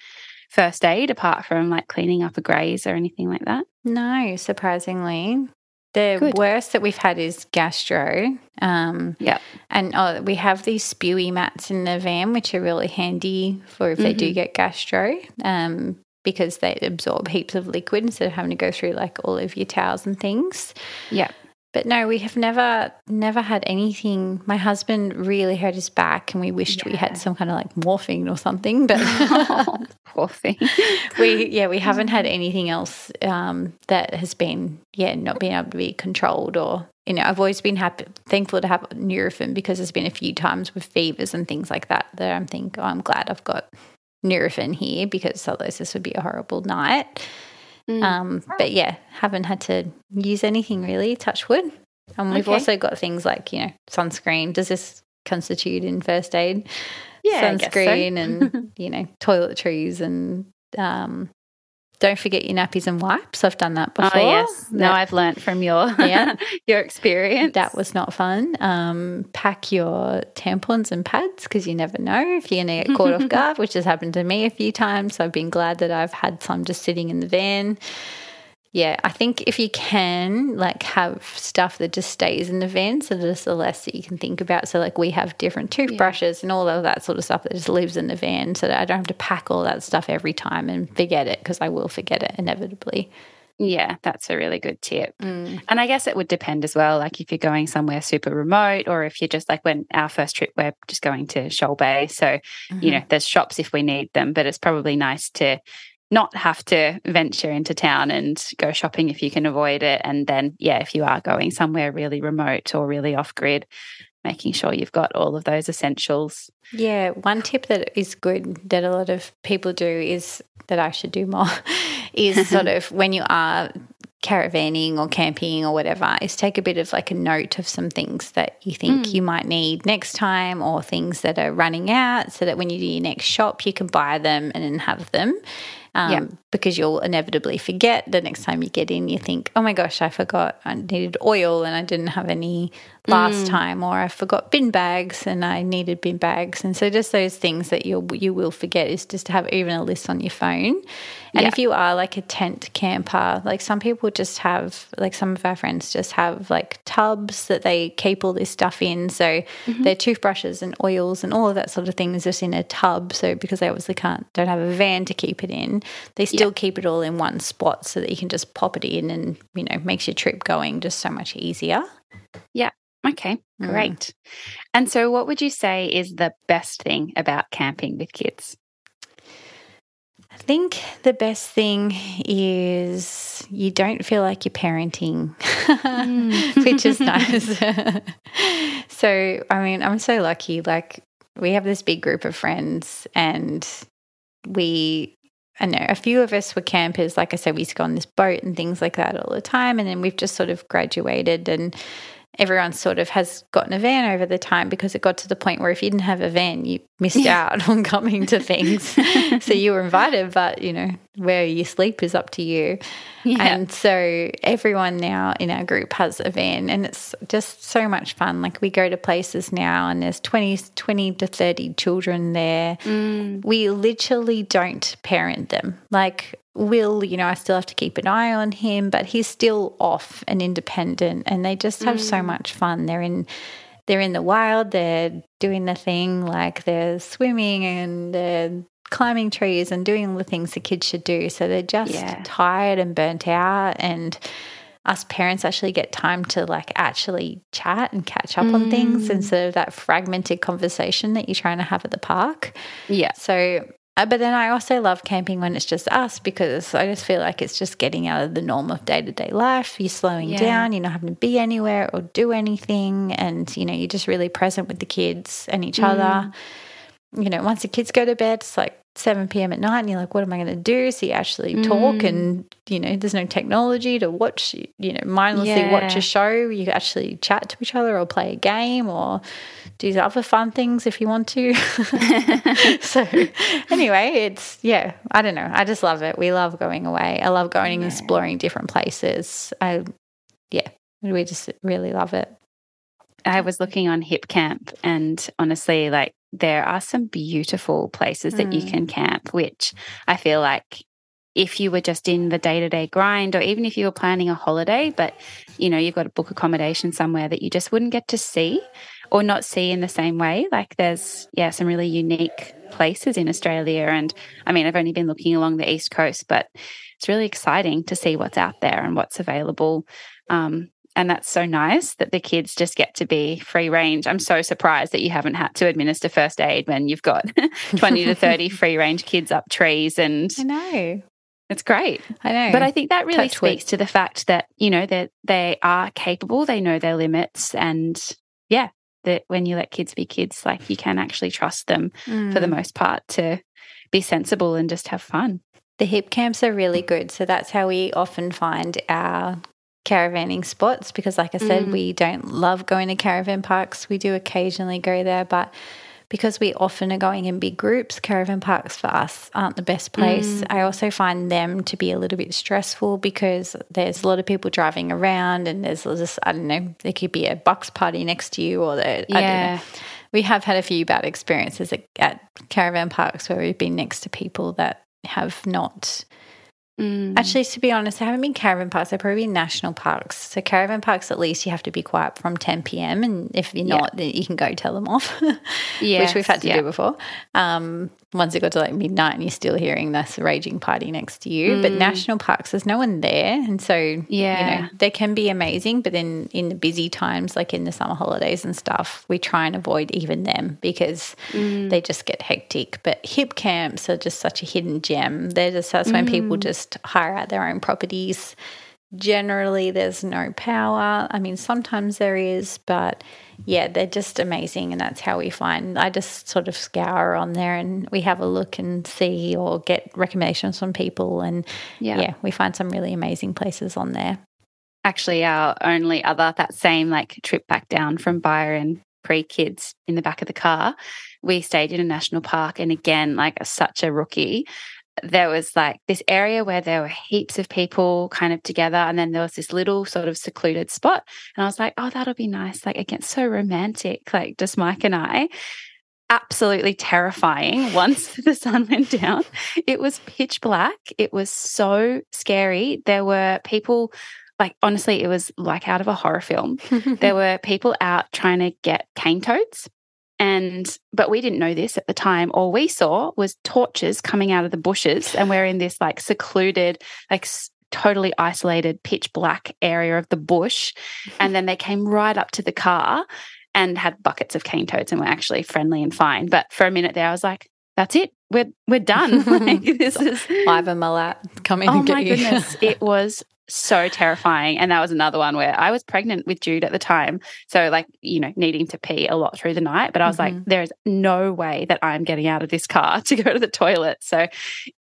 first aid apart from like cleaning up a graze or anything like that? No, surprisingly. The Good. worst that we've had is gastro. Um, yeah. And oh, we have these spewy mats in the van, which are really handy for if mm-hmm. they do mm-hmm. get gastro um, because they absorb heaps of liquid instead of having to go through like all of your towels and things. Yeah. But no, we have never never had anything. My husband really hurt his back, and we wished yeah. we had some kind of like morphine or something. But oh, poor thing. we yeah, we haven't had anything else um, that has been yeah not being able to be controlled or you know I've always been happy thankful to have Nurofen because there's been a few times with fevers and things like that that I'm thinking oh, I'm glad I've got Nurofen here because otherwise this would be a horrible night. Mm. Um, but yeah, haven't had to use anything really, touch wood. And we've okay. also got things like, you know, sunscreen. Does this constitute in first aid? Yeah, sunscreen so. and, you know, toiletries and um, don't forget your nappies and wipes. I've done that oh, before. Oh yes, that, no, I've learned from your yeah your experience. That was not fun. Um, pack your tampons and pads because you never know if you're going to get caught off guard, which has happened to me a few times. So I've been glad that I've had some just sitting in the van yeah, I think if you can, like, have stuff that just stays in the van, so there's the less that you can think about. So, like, we have different toothbrushes yeah. and all of that sort of stuff that just lives in the van, so that I don't have to pack all that stuff every time and forget it because I will forget it inevitably. Yeah, that's a really good tip. Mm. And I guess it would depend as well, like if you're going somewhere super remote or if you're just like when our first trip, we're just going to Shoal Bay. So, mm-hmm. you know, there's shops if we need them, but it's probably nice to not have to venture into town and go shopping if you can avoid it. And then, yeah, if you are going somewhere really remote or really off grid, making sure you've got all of those essentials. Yeah, one tip that is good that a lot of people do is that I should do more is sort of when you are caravanning or camping or whatever is take a bit of like a note of some things that you think mm. you might need next time or things that are running out so that when you do your next shop you can buy them and then have them um, yeah. because you'll inevitably forget the next time you get in. You think, oh my gosh, I forgot I needed oil and I didn't have any last mm. time, or I forgot bin bags and I needed bin bags. And so just those things that you you will forget is just to have even a list on your phone. And yeah. if you are like a tent camper, like some people just have, like some of our friends just have like tubs that they keep all this stuff in. So mm-hmm. their toothbrushes and oils and all of that sort of thing is just in a tub. So because they obviously can't, don't have a van to keep it in, they still yeah. keep it all in one spot so that you can just pop it in and, you know, makes your trip going just so much easier. Yeah. Okay, mm. great. Mm. And so, what would you say is the best thing about camping with kids? I think the best thing is you don't feel like you're parenting, mm. which is nice. so, I mean, I'm so lucky. Like, we have this big group of friends, and we I know a few of us were campers. Like I said, we used to go on this boat and things like that all the time. And then we've just sort of graduated and everyone sort of has gotten a van over the time because it got to the point where if you didn't have a van, you missed yeah. out on coming to things. so you were invited, but you know, where you sleep is up to you. Yeah. And so everyone now in our group has a van and it's just so much fun. Like we go to places now and there's 20, 20 to 30 children there. Mm. We literally don't parent them. Like Will, you know, I still have to keep an eye on him, but he's still off and independent and they just have mm. so much fun. They're in they're in the wild, they're doing the thing like they're swimming and they're climbing trees and doing all the things the kids should do. So they're just yeah. tired and burnt out and us parents actually get time to like actually chat and catch up mm. on things mm. instead of that fragmented conversation that you're trying to have at the park. Yeah. So uh, but then I also love camping when it's just us because I just feel like it's just getting out of the norm of day to day life. You're slowing yeah. down, you're not having to be anywhere or do anything. And, you know, you're just really present with the kids and each mm. other. You know, once the kids go to bed, it's like 7 p.m. at night and you're like, what am I going to do? So you actually mm. talk and, you know, there's no technology to watch, you know, mindlessly yeah. watch a show. You actually chat to each other or play a game or do other fun things if you want to. so anyway, it's, yeah, I don't know. I just love it. We love going away. I love going yeah. and exploring different places. I, yeah, we just really love it. I was looking on Hipcamp, and honestly, like there are some beautiful places that mm. you can mm. camp, which I feel like if you were just in the day to day grind, or even if you were planning a holiday, but you know, you've got to book accommodation somewhere that you just wouldn't get to see or not see in the same way. Like there's, yeah, some really unique places in Australia. And I mean, I've only been looking along the East Coast, but it's really exciting to see what's out there and what's available. Um, and that's so nice that the kids just get to be free range. I'm so surprised that you haven't had to administer first aid when you've got 20 to 30 free range kids up trees. And I know. It's great. I know. But I think that really Touch speaks wood. to the fact that, you know, that they are capable, they know their limits. And yeah, that when you let kids be kids, like you can actually trust them mm. for the mm. most part to be sensible and just have fun. The Hipcamps are really good. So that's how we often find our caravanning spots because, like I said, mm. we don't love going to caravan parks. We do occasionally go there, but because we often are going in big groups, caravan parks for us aren't the best place. Mm. I also find them to be a little bit stressful because there's a lot of people driving around and there's just, I don't know, there could be a box party next to you or the, yeah. We have had a few bad experiences at, at caravan parks where we've been next to people that have not Mm. Actually, to be honest, I haven't been caravan parks. I've probably been national parks. So caravan parks, at least you have to be quiet from 10 p.m. And if you're not, then you can go tell them off, yes, which we've had to yeah. do before. Um, once it got to like midnight and you're still hearing this raging party next to you. Mm. But national parks, there's no one there. And so, yeah. you know, they can be amazing. But then in the busy times, like in the summer holidays and stuff, we try and avoid even them because mm. they just get hectic. But Hipcamps are just such a hidden gem. They're just, that's when people mm. just hire out their own properties. Generally, there's no power. I mean, sometimes there is, but yeah, they're just amazing. And that's how we find, I just sort of scour on there and we have a look and see or get recommendations from people. And yeah, yeah we find some really amazing places on there. Actually, our only other, that same like trip back down from Byron pre kids in the back of the car, we stayed in a national park. And again, like such a rookie there was like this area where there were heaps of people kind of together and then there was this little sort of secluded spot and i was like oh that'll be nice like again so romantic like just mike and i. Absolutely terrifying once the sun went down. It was pitch black it was so scary. There were people like honestly it was like out of a horror film. There were people out trying to get cane toads and, but we didn't know this at the time. All we saw was torches coming out of the bushes. And we're in this like secluded, like totally isolated, pitch black area of the bush. And then they came right up to the car and had buckets of cane toads and were actually friendly and fine. But for a minute there, I was like, that's it. We're we're done. like, this is Ivan Milat coming. Oh my goodness, it was so terrifying. And that was another one where I was pregnant with Jude at the time. So, like, you know, needing to pee a lot through the night. But I was mm-hmm. like, there is no way that I'm getting out of this car to go to the toilet. So,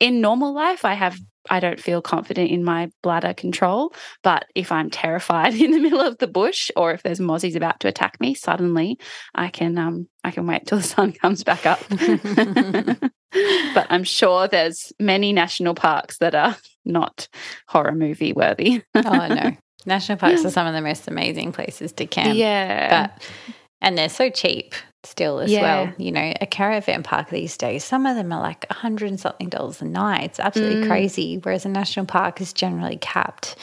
in normal life, I have I don't feel confident in my bladder control. But if I'm terrified in the middle of the bush or if there's mozzies about to attack me, suddenly I can um I can wait till the sun comes back up. but I'm sure there's many national parks that are not horror movie worthy. oh no. National parks are some of the most amazing places to camp. Yeah. But and they're so cheap still as yeah. well. You know, a caravan park these days, some of them are like a hundred and something dollars a night. It's absolutely mm. crazy. Whereas a national park is generally capped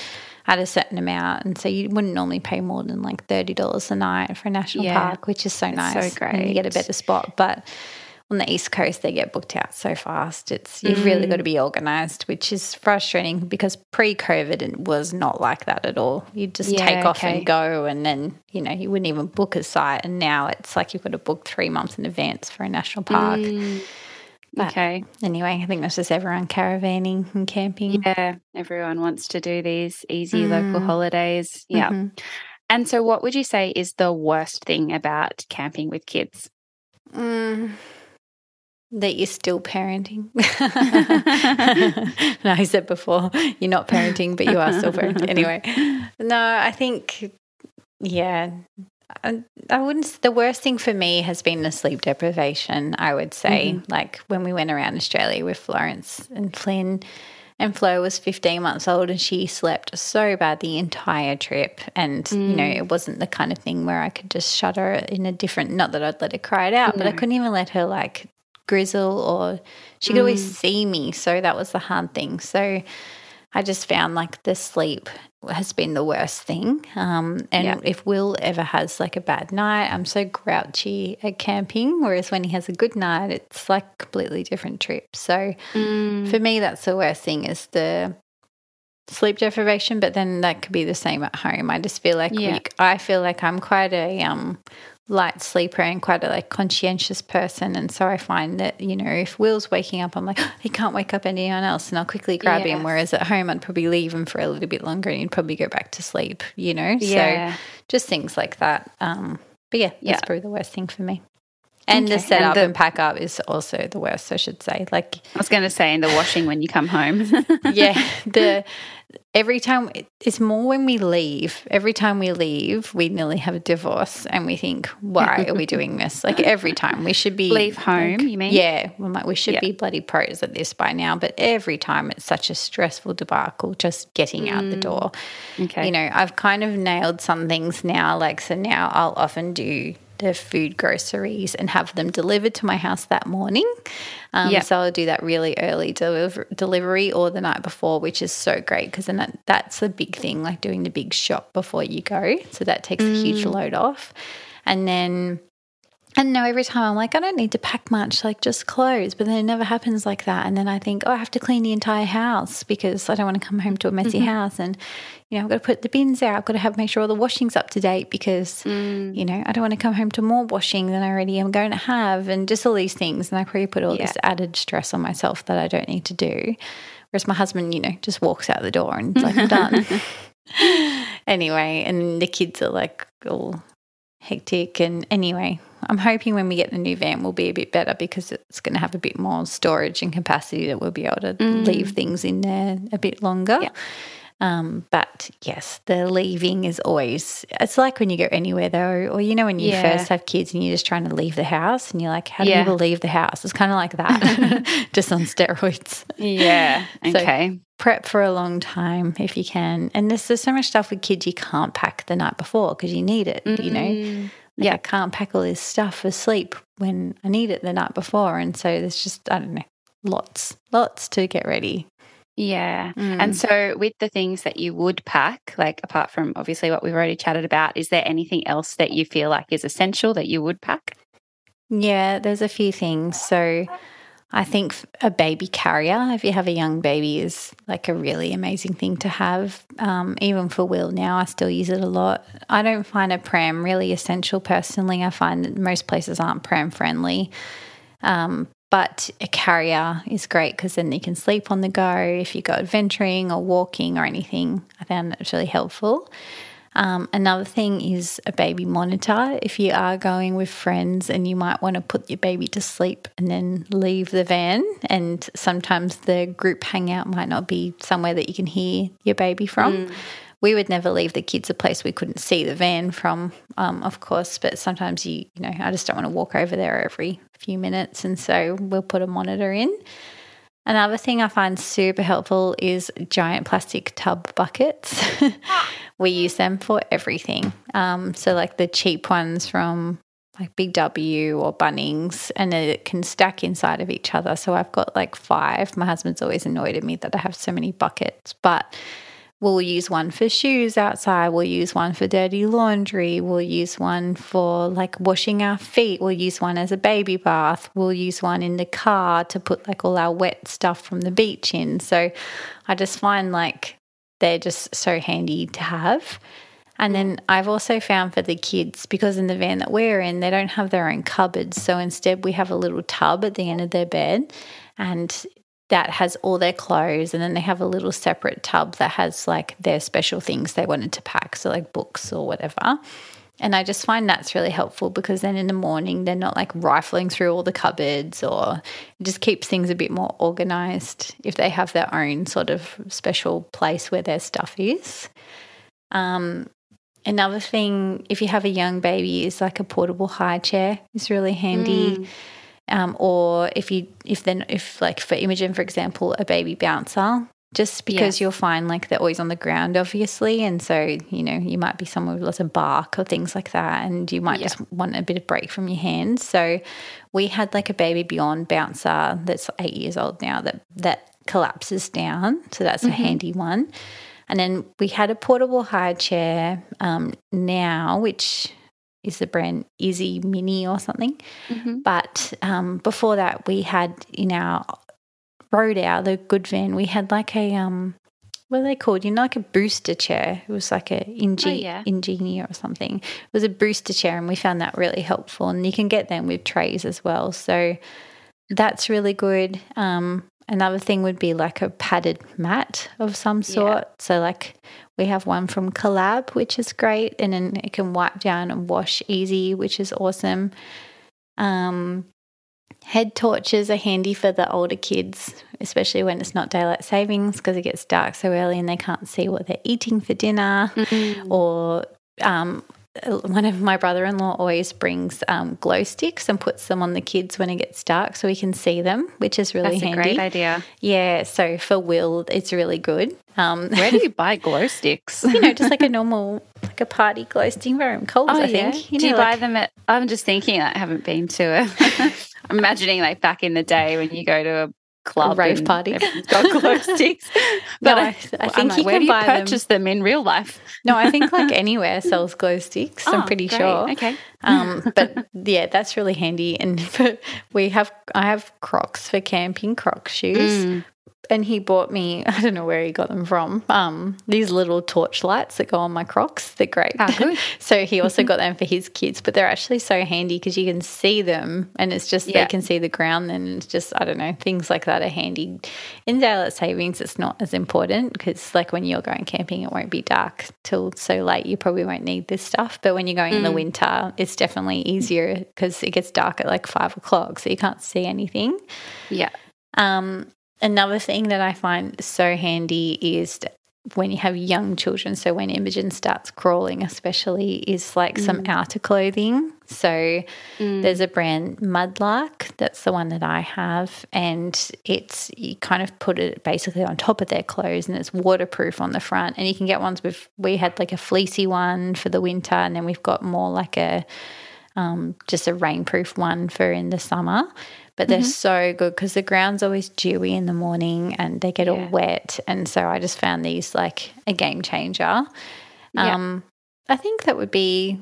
at a certain amount. And so you wouldn't normally pay more than like $30 a night for a national yeah. park, which is so it's nice. So great. And you get a better spot. But on the east coast they get booked out so fast it's you've mm. really got to be organized which is frustrating because pre-covid it was not like that at all you just yeah, take off okay. and go and then you know you wouldn't even book a site and now it's like you've got to book three months in advance for a national park mm. But okay. Anyway, I think that's just everyone caravanning and camping. Yeah, everyone wants to do these easy mm. local holidays. Yeah. Mm-hmm. And so, what would you say is the worst thing about camping with kids? Mm, that you're still parenting. no, I said before, you're not parenting, but you are still parenting. Anyway, no, I think, yeah, I, I, wouldn't. The worst thing for me has been the sleep deprivation, I would say. Mm-hmm. Like when we went around Australia with Florence and Flynn, and Flo was 15 months old and she slept so bad the entire trip. And, mm. you know, mm. it wasn't the kind of thing where I could just shut her in a different, not that I'd let her cry it out, no. but I couldn't even let her like grizzle or she could mm. always see me. So that was the hard thing. So I just found like the sleep has been the worst thing. Um, and yeah. if Will ever has like a bad night, I'm so grouchy at camping. Whereas when he has a good night, it's like a completely different trip. So mm. for me, that's the worst thing is the sleep deprivation. But then that could be the same at home. I just feel like yeah. we, I feel like I'm quite a um, light sleeper and quite a like conscientious person and so I find that you know if Will's waking up I'm like he can't wake up anyone else and I'll quickly grab him whereas at home I'd probably leave him for a little bit longer and he'd probably go back to sleep you know yeah. so just things like that um but yeah that's yeah. probably the worst thing for me And okay. the setup and, the, and pack up is also the worst, I should say. Like I was going to say, in the washing when you come home. yeah, the every time it's more when we leave. Every time we leave, we nearly have a divorce, and we think, "Why are we doing this?" Like every time, we should be leave home. Like, you mean? Yeah, we like, we should yep. be bloody pros at this by now. But every time, it's such a stressful debacle just getting mm. out the mm. door. Okay, you know, I've kind of nailed some things now. Like so now, I'll often do the food groceries and have them delivered to my house that morning. Um, yep. So I'll do that really early deliver- delivery or the night before, which is so great because then that, that's a big thing, like doing the big shop before you go. So that takes mm. a huge mm. load off. And then and now every time I'm like, I don't need to pack much, like just clothes. But then it never happens like that. And then I think, oh, I have to clean the entire house because I don't want to come home to a messy mm-hmm. house. And, you know, I've got to put the bins out. I've got to have make sure all the washing's up to date because, mm. you know, I don't want to come home to more washing than I already am going to have. And just all these things. And I probably put all yeah. this added stress on myself that I don't need to do. Whereas my husband, you know, just walks out the door and like, I'm done. anyway, and the kids are like all hectic. And anyway, I'm hoping when we get the new van, we'll be a bit better because it's going to have a bit more storage and capacity that we'll be able to mm. leave things in there a bit longer. Yeah. Um, but yes, the leaving is always, it's like when you go anywhere though, or you know, when you yeah. first have kids and you're just trying to leave the house and you're like, how do yeah. people leave the house? It's kind of like that, just on steroids. Yeah. Okay. Prep for a long time if you can. And there's, there's so much stuff with kids you can't pack the night before because you need it, mm-hmm. you know? Like yeah. I can't pack all this stuff for sleep when I need it the night before. And so there's just, I don't know, lots, lots to get ready. Yeah. Mm. And so, with the things that you would pack, like apart from obviously what we've already chatted about, is there anything else that you feel like is essential that you would pack? Yeah, there's a few things. So, I think a baby carrier, if you have a young baby, is like a really amazing thing to have. Um, even for Will now, I still use it a lot. I don't find a pram really essential personally. I find that most places aren't pram friendly. Um, but a carrier is great because then you can sleep on the go if you go adventuring or walking or anything. I found that really helpful. Um, another thing is a baby monitor. If you are going with friends and you might want to put your baby to sleep and then leave the van, and sometimes the group hangout might not be somewhere that you can hear your baby from. Mm we would never leave the kids a place we couldn't see the van from, um, of course. But sometimes you, you know, I just don't want to walk over there every few minutes, and so we'll put a monitor in. Another thing I find super helpful is giant plastic tub buckets. we use them for everything. Um, so, like the cheap ones from like Big W or Bunnings, and it can stack inside of each other. So, I've got like five. My husband's always annoyed at me that I have so many buckets, but We'll use one for shoes outside. We'll use one for dirty laundry. We'll use one for like washing our feet. We'll use one as a baby bath. We'll use one in the car to put like all our wet stuff from the beach in. So I just find like they're just so handy to have. And then I've also found for the kids, because in the van that we're in, they don't have their own cupboards. So instead, we have a little tub at the end of their bed. And that has all their clothes and then they have a little separate tub that has like their special things they wanted to pack so like books or whatever. And i just find that's really helpful because then in the morning they're not like rifling through all the cupboards or it just keeps things a bit more organized if they have their own sort of special place where their stuff is. Um, another thing if you have a young baby is like a portable high chair is really handy. Mm um, or if you if then if like for Imogen, for example, a baby bouncer, just because yes. you'll find like they're always on the ground, obviously, and so you know you might be somewhere with lots of bark or things like that, and you might yeah. just want a bit of break from your hands. So we had like a baby beyond bouncer that's eight years old now that that collapses down, so that's mm-hmm. a handy one. And then we had a portable high chair um, now, which is the brand Izzy Mini or something. Mm-hmm. But um, before that, we had in our road out the good van, we had like a um, what are they called? You know, like a booster chair. It was like a Inge- oh, yeah. Ingenia or something. It was a booster chair, and we found that really helpful. And you can get them with trays as well. So that's really good. Um, another thing would be like a padded mat of some sort. Yeah. So, like we have one from Kollab, which is great, and then it can wipe down and wash easy, which is awesome. Um, head torches are handy for the older kids, especially when it's not daylight savings because it gets dark so early and they can't see what they're eating for dinner. Mm-hmm. Or um, one of my brother-in-law always brings um, glow sticks and puts them on the kids when it gets dark so we can see them which is really That's handy great idea. Yeah so for will it's really good. Um, where do you buy glow sticks? You know just like a normal like a party glow stick from Coles oh, I think yeah? you do you like, buy them at I'm just thinking I haven't been to it I'm imagining like back in the day when you go to a club rave party. got glow sticks. But no, I, I think like, you where can do you purchase them? them? in real life. No, I think like anywhere sells glow sticks. Oh, I'm pretty great. sure. Okay. Um, but yeah, that's really handy. And for, we have I have Crocs for camping, Croc shoes. Mm and he bought me I don't know where he got them from um, these little torch lights that go on my Crocs. They're great. Oh, so he also got them for his kids, but they're actually so handy because you can see them, and it's just yeah. they can see the ground. And it's just I don't know things like that are handy. In daylight savings, it's not as important because like when you're going camping, it won't be dark till so late. You probably won't need this stuff. But when you're going mm. in the mm. winter, it's definitely easier because it gets dark at like five o'clock, so you can't see anything. Yeah. Um, Another thing that I find so handy is when you have young children, so when Imogen starts crawling, especially, is like mm. some outer clothing. So mm. there's a brand Mudlark, that's the one that I have, and it's you kind of put it basically on top of their clothes, and it's waterproof on the front. And you can get ones with we had like a fleecy one for the winter, and then we've got more like a um, just a rainproof one for in the summer but they're mm-hmm. so good because the ground's always dewy in the morning and they get yeah. all wet. And so I just found these like a game changer. Yeah. Um, I think that would be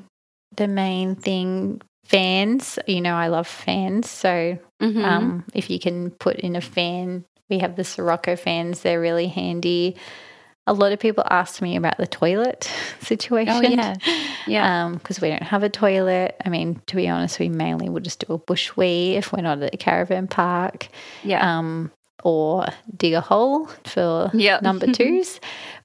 the main thing. Fans, you know, I love fans. So mm-hmm. um, if you can put in a fan, we have the Sirocco fans, they're really handy a lot of people ask me about the toilet situation. Oh, yeah. Yeah. Because um, we don't have a toilet. I mean, to be honest, we mainly will just do a bush wee if we're not at a caravan park. Yeah. Um, or dig a hole for yep. number twos.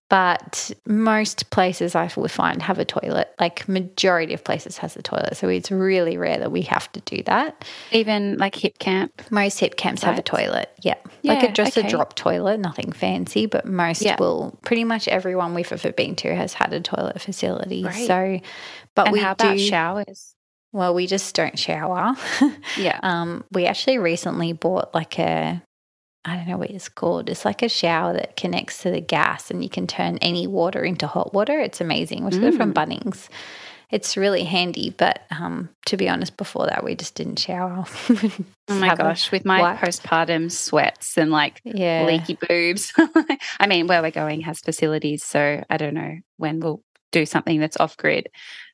But most places I find have a toilet. Like majority of places has a toilet, so it's really rare that we have to do that. Even like Hipcamp, most Hipcamps have a toilet. Yeah, yeah like a, just okay. a drop toilet, nothing fancy, but most yeah. will. Pretty much everyone we've ever been to has had a toilet facility. Great. So, but and we how do showers. Well, we just don't shower. yeah. Um, we actually recently bought like a I don't know what it's called. It's like a shower that connects to the gas and you can turn any water into hot water. It's amazing. We got it from mm. Bunnings. It's really handy, but um, to be honest, before that we just didn't shower. oh my gosh, with my postpartum sweats and like yeah. leaky boobs. I mean, where we're going has facilities, so I don't know when we'll do something that's off grid.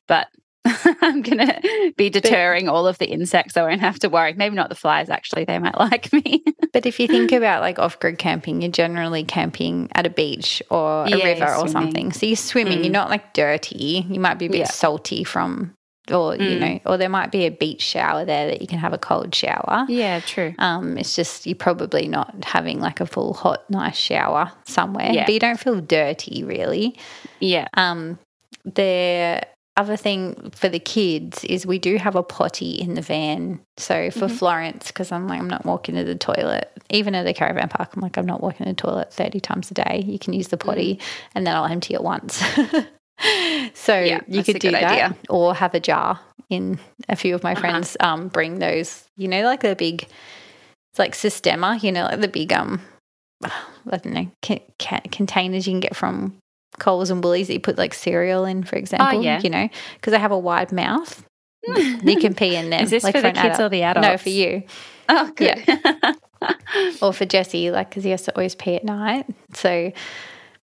But I'm going to be deterring but, all of the insects. I won't have to worry. Maybe not the flies, actually. They might like me. but if you think about like off grid camping, you're generally camping at a beach or a yeah, river or something. So you're swimming, mm. you're not like dirty. You might be a bit yeah. salty from or mm. you know, or there might be a beach shower there that you can have a cold shower. Yeah, true. Um, it's just you're probably not having like a full hot nice shower somewhere, yeah. but you don't feel dirty really. Yeah. Um, there other thing for the kids is we do have a potty in the van. So for mm-hmm. Florence, because I'm like, I'm not walking to the toilet, even at a caravan park, I'm like, I'm not walking to the toilet 30 times a day. You can use the potty mm-hmm. and then I'll empty it once. so yeah, you could do that idea. or have a jar in a few of my uh-huh. friends um, bring those, you know, like the big, it's like Sistema, you know, like the big, um, I don't know, ca- ca- containers you can get from Coles and Woolies that you put like cereal in, for oh, example. Oh, yeah. You know, because they have a wide mouth. Hmm. you can pee in them. Is this like for, for the kids adult. or the adults? No, for you. Oh, good. Yeah. or for Jesse, like, because he has to always pee at night. So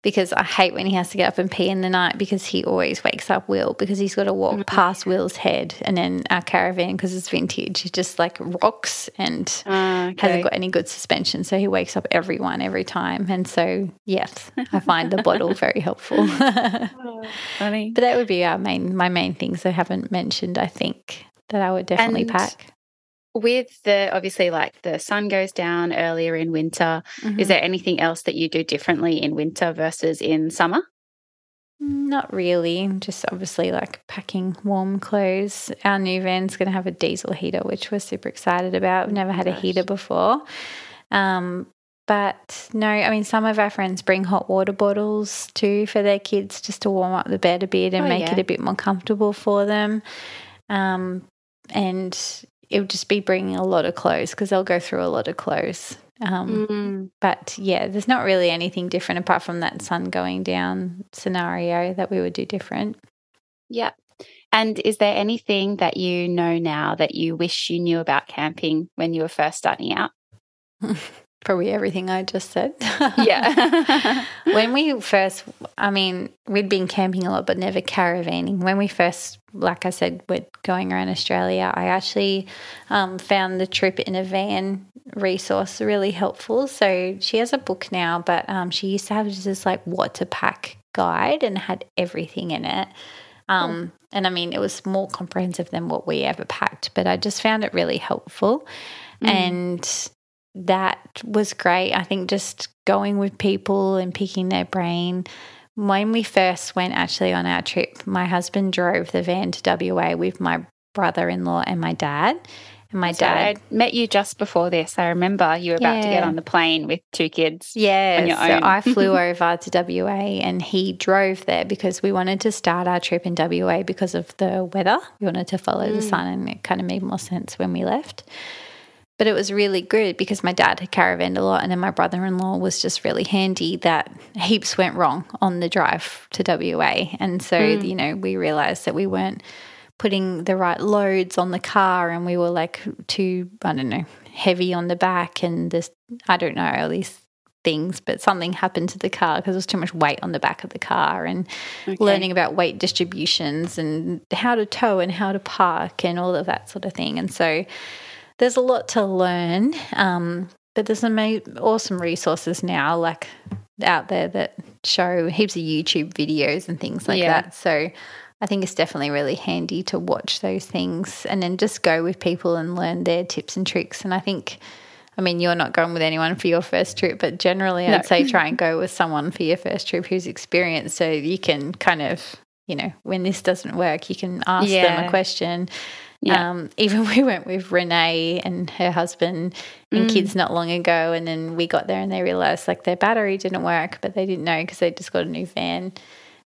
because I hate when he has to get up and pee in the night because he always wakes up Will because he's got to walk mm-hmm. past Will's head. And then our caravan, because it's vintage, it just like rocks and uh, okay. hasn't got any good suspension. So he wakes up everyone every time. And so, yes, I find the bottle very helpful. oh, funny. But that would be our main, my main things I haven't mentioned, I think, that I would definitely and pack with the obviously like the sun goes down earlier in winter mm-hmm. is there anything else that you do differently in winter versus in summer Not really. Just obviously like packing warm clothes. Our new van's going to have a diesel heater, which we're super excited about. We've never had Gosh. a heater before. Um, but no, I mean, some of our friends bring hot water bottles too for their kids just to warm up the bed a bit and oh, make yeah. it a bit more comfortable for them. Um, and it would just be bringing a lot of clothes because they'll go through a lot of clothes. Um, mm. But yeah, there's not really anything different apart from that sun going down scenario that we would do different. Yeah. And is there anything that you know now that you wish you knew about camping when you were first starting out? Probably everything I just said. yeah. when we first, I mean, we'd been camping a lot, but never caravanning. When we first, like I said, were going around Australia, I actually um, found the trip in a van resource really helpful. So she has a book now, but um, she used to have this like what to pack guide and had everything in it. Um, And I mean, it was more comprehensive than what we ever packed, but I just found it really helpful. Mm. And that was great. I think just going with people and picking their brain. When we first went actually on our trip, my husband drove the van to WA with my brother in law and my dad. And my so dad I met you just before this. I remember you were about yeah. to get on the plane with two kids. Yeah. So I flew over to WA and he drove there because we wanted to start our trip in WA because of the weather. We wanted to follow mm. the sun and it kind of made more sense when we left. But it was really good because my dad had caravanned a lot, and then my brother in law was just really handy that heaps went wrong on the drive to WA. And so, mm. you know, we realized that we weren't putting the right loads on the car and we were like too, I don't know, heavy on the back and this, I don't know, all these things, but something happened to the car because there was too much weight on the back of the car and okay. learning about weight distributions and how to tow and how to park and all of that sort of thing. And so, there's a lot to learn, um, but there's some awesome resources now, like out there that show heaps of YouTube videos and things like yeah. that. So I think it's definitely really handy to watch those things and then just go with people and learn their tips and tricks. And I think, I mean, you're not going with anyone for your first trip, but generally I'd say try and go with someone for your first trip who's experienced so you can kind of, you know, when this doesn't work, you can ask yeah. them a question yeah. Um, even we went with Renee and her husband and mm. kids not long ago, and then we got there and they realized like their battery didn't work, but they didn't know because they just got a new van.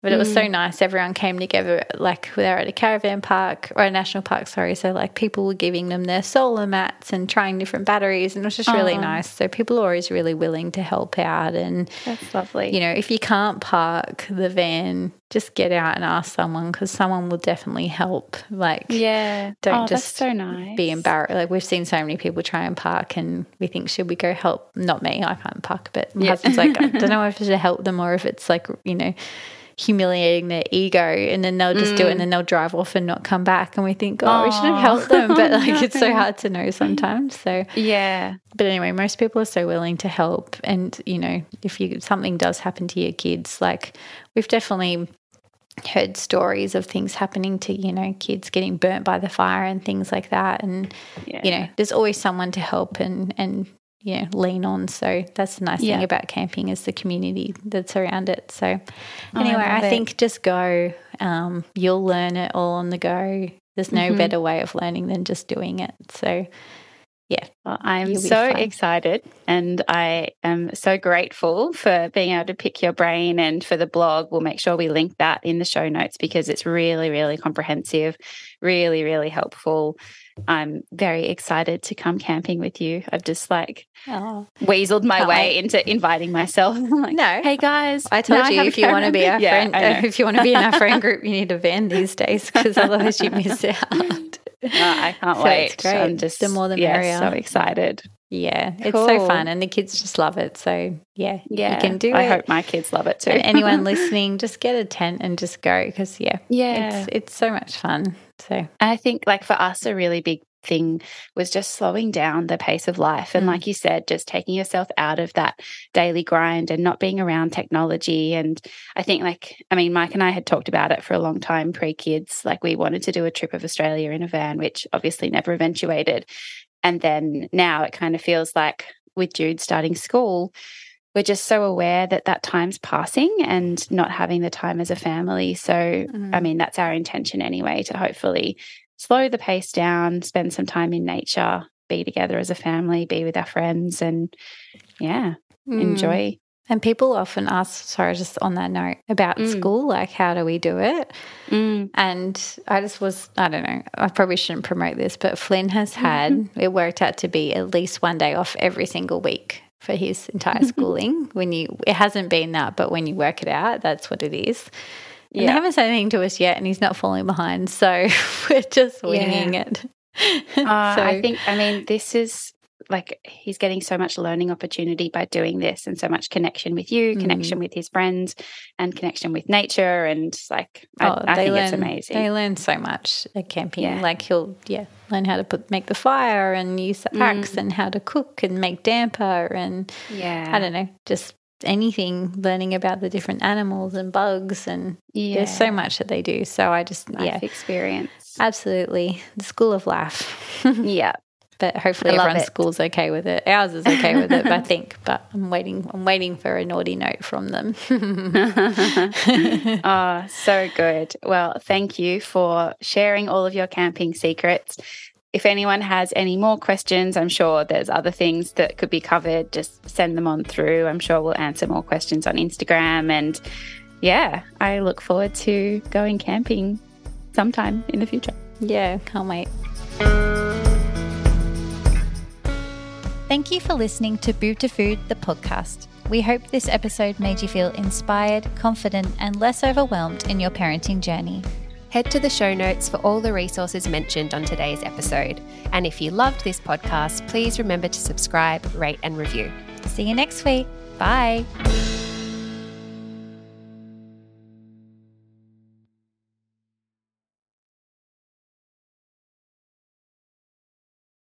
But it was so mm. nice. Everyone came together, like they were at a caravan park or a national park, sorry. So, like, people were giving them their solar mats and trying different batteries, and it was just really nice. So, people are always really willing to help out. And that's lovely. You know, if you can't park the van, just get out and ask someone because someone will definitely help. Like, yeah, don't oh, just so nice. be embarrassed. Like, we've seen so many people try and park, and we think, should we go help? Not me, I can't park, but my yeah. husband's like, I don't know if I should help them or if it's like, you know, humiliating their ego and then they'll just mm. do it and mm. then they'll drive off and not come back and we think oh Aww. we should have helped them but like it's so hard to know sometimes so yeah but anyway most people are so willing to help and you know if you something does happen to your kids like we've definitely heard stories of things happening to you know kids getting burnt by the fire and things like that and yeah. you know there's always someone to help and and you know, lean on. So that's the nice yeah. thing about camping is the community that's around it. So anyway, I, I think just go. Um, you'll learn it all on the go. There's no mm-hmm. better way of learning than just doing it. So yeah. Well, I'm so excited and I am so grateful for being able to pick your brain and for the blog. We'll make sure we link that in the show notes because it's really, really comprehensive, really, really helpful. I'm very excited to come camping with you. I've just like oh, weaseled my way wait. into inviting myself. like, no, hey guys, I told you I if you want to be our yeah, friend, if you want to be in our friend group, you need a van these days because otherwise you miss out. No, I can't so wait. great. I'm just the more the merrier. so excited. Yeah, cool. it's so fun, and the kids just love it. So yeah, yeah, you can do I it. I hope my kids love it too. anyone listening, just get a tent and just go because yeah, yeah, it's it's so much fun. So I think like for us, a really big thing was just slowing down the pace of life. And mm. like you said, just taking yourself out of that daily grind and not being around technology. And I think, like, I mean, Mike and I had talked about it for a long time pre kids. Like, we wanted to do a trip of Australia in a van, which obviously never eventuated. And then now it kind of feels like with Jude starting school, we're just so aware that that time's passing and not having the time as a family. So, mm. I mean, that's our intention anyway to hopefully slow the pace down, spend some time in nature, be together as a family, be with our friends, and yeah, mm. enjoy. And people often ask, sorry, just on that note, about mm. school, like how do we do it? Mm. And I just was, I don't know, I probably shouldn't promote this, but Flynn has had, mm-hmm. it worked out to be at least one day off every single week for his entire schooling. when you, it hasn't been that, but when you work it out, that's what it is. And yeah. they haven't said anything to us yet, and he's not falling behind. So we're just winging yeah. it. uh, so, I think, I mean, this is like he's getting so much learning opportunity by doing this and so much connection with you, mm. connection with his friends, and connection with nature. And like, I, oh, I think learn, it's amazing. They learn so much at camping. Yeah. Like, he'll, yeah, learn how to put make the fire and use the axe mm. and how to cook and make damper. And yeah, I don't know, just anything learning about the different animals and bugs and yeah. there's so much that they do so i just life yeah experience absolutely the school of life yeah but hopefully everyone's it. school's okay with it. Ours is okay with it, I think. But I'm waiting. I'm waiting for a naughty note from them. oh, so good. Well, thank you for sharing all of your camping secrets. If anyone has any more questions, I'm sure there's other things that could be covered. Just send them on through. I'm sure we'll answer more questions on Instagram. And yeah, I look forward to going camping sometime in the future. Yeah, can't wait. Thank you for listening to Boob to Food, the podcast. We hope this episode made you feel inspired, confident, and less overwhelmed in your parenting journey. Head to the show notes for all the resources mentioned on today's episode. And if you loved this podcast, please remember to subscribe, rate, and review. See you next week. Bye.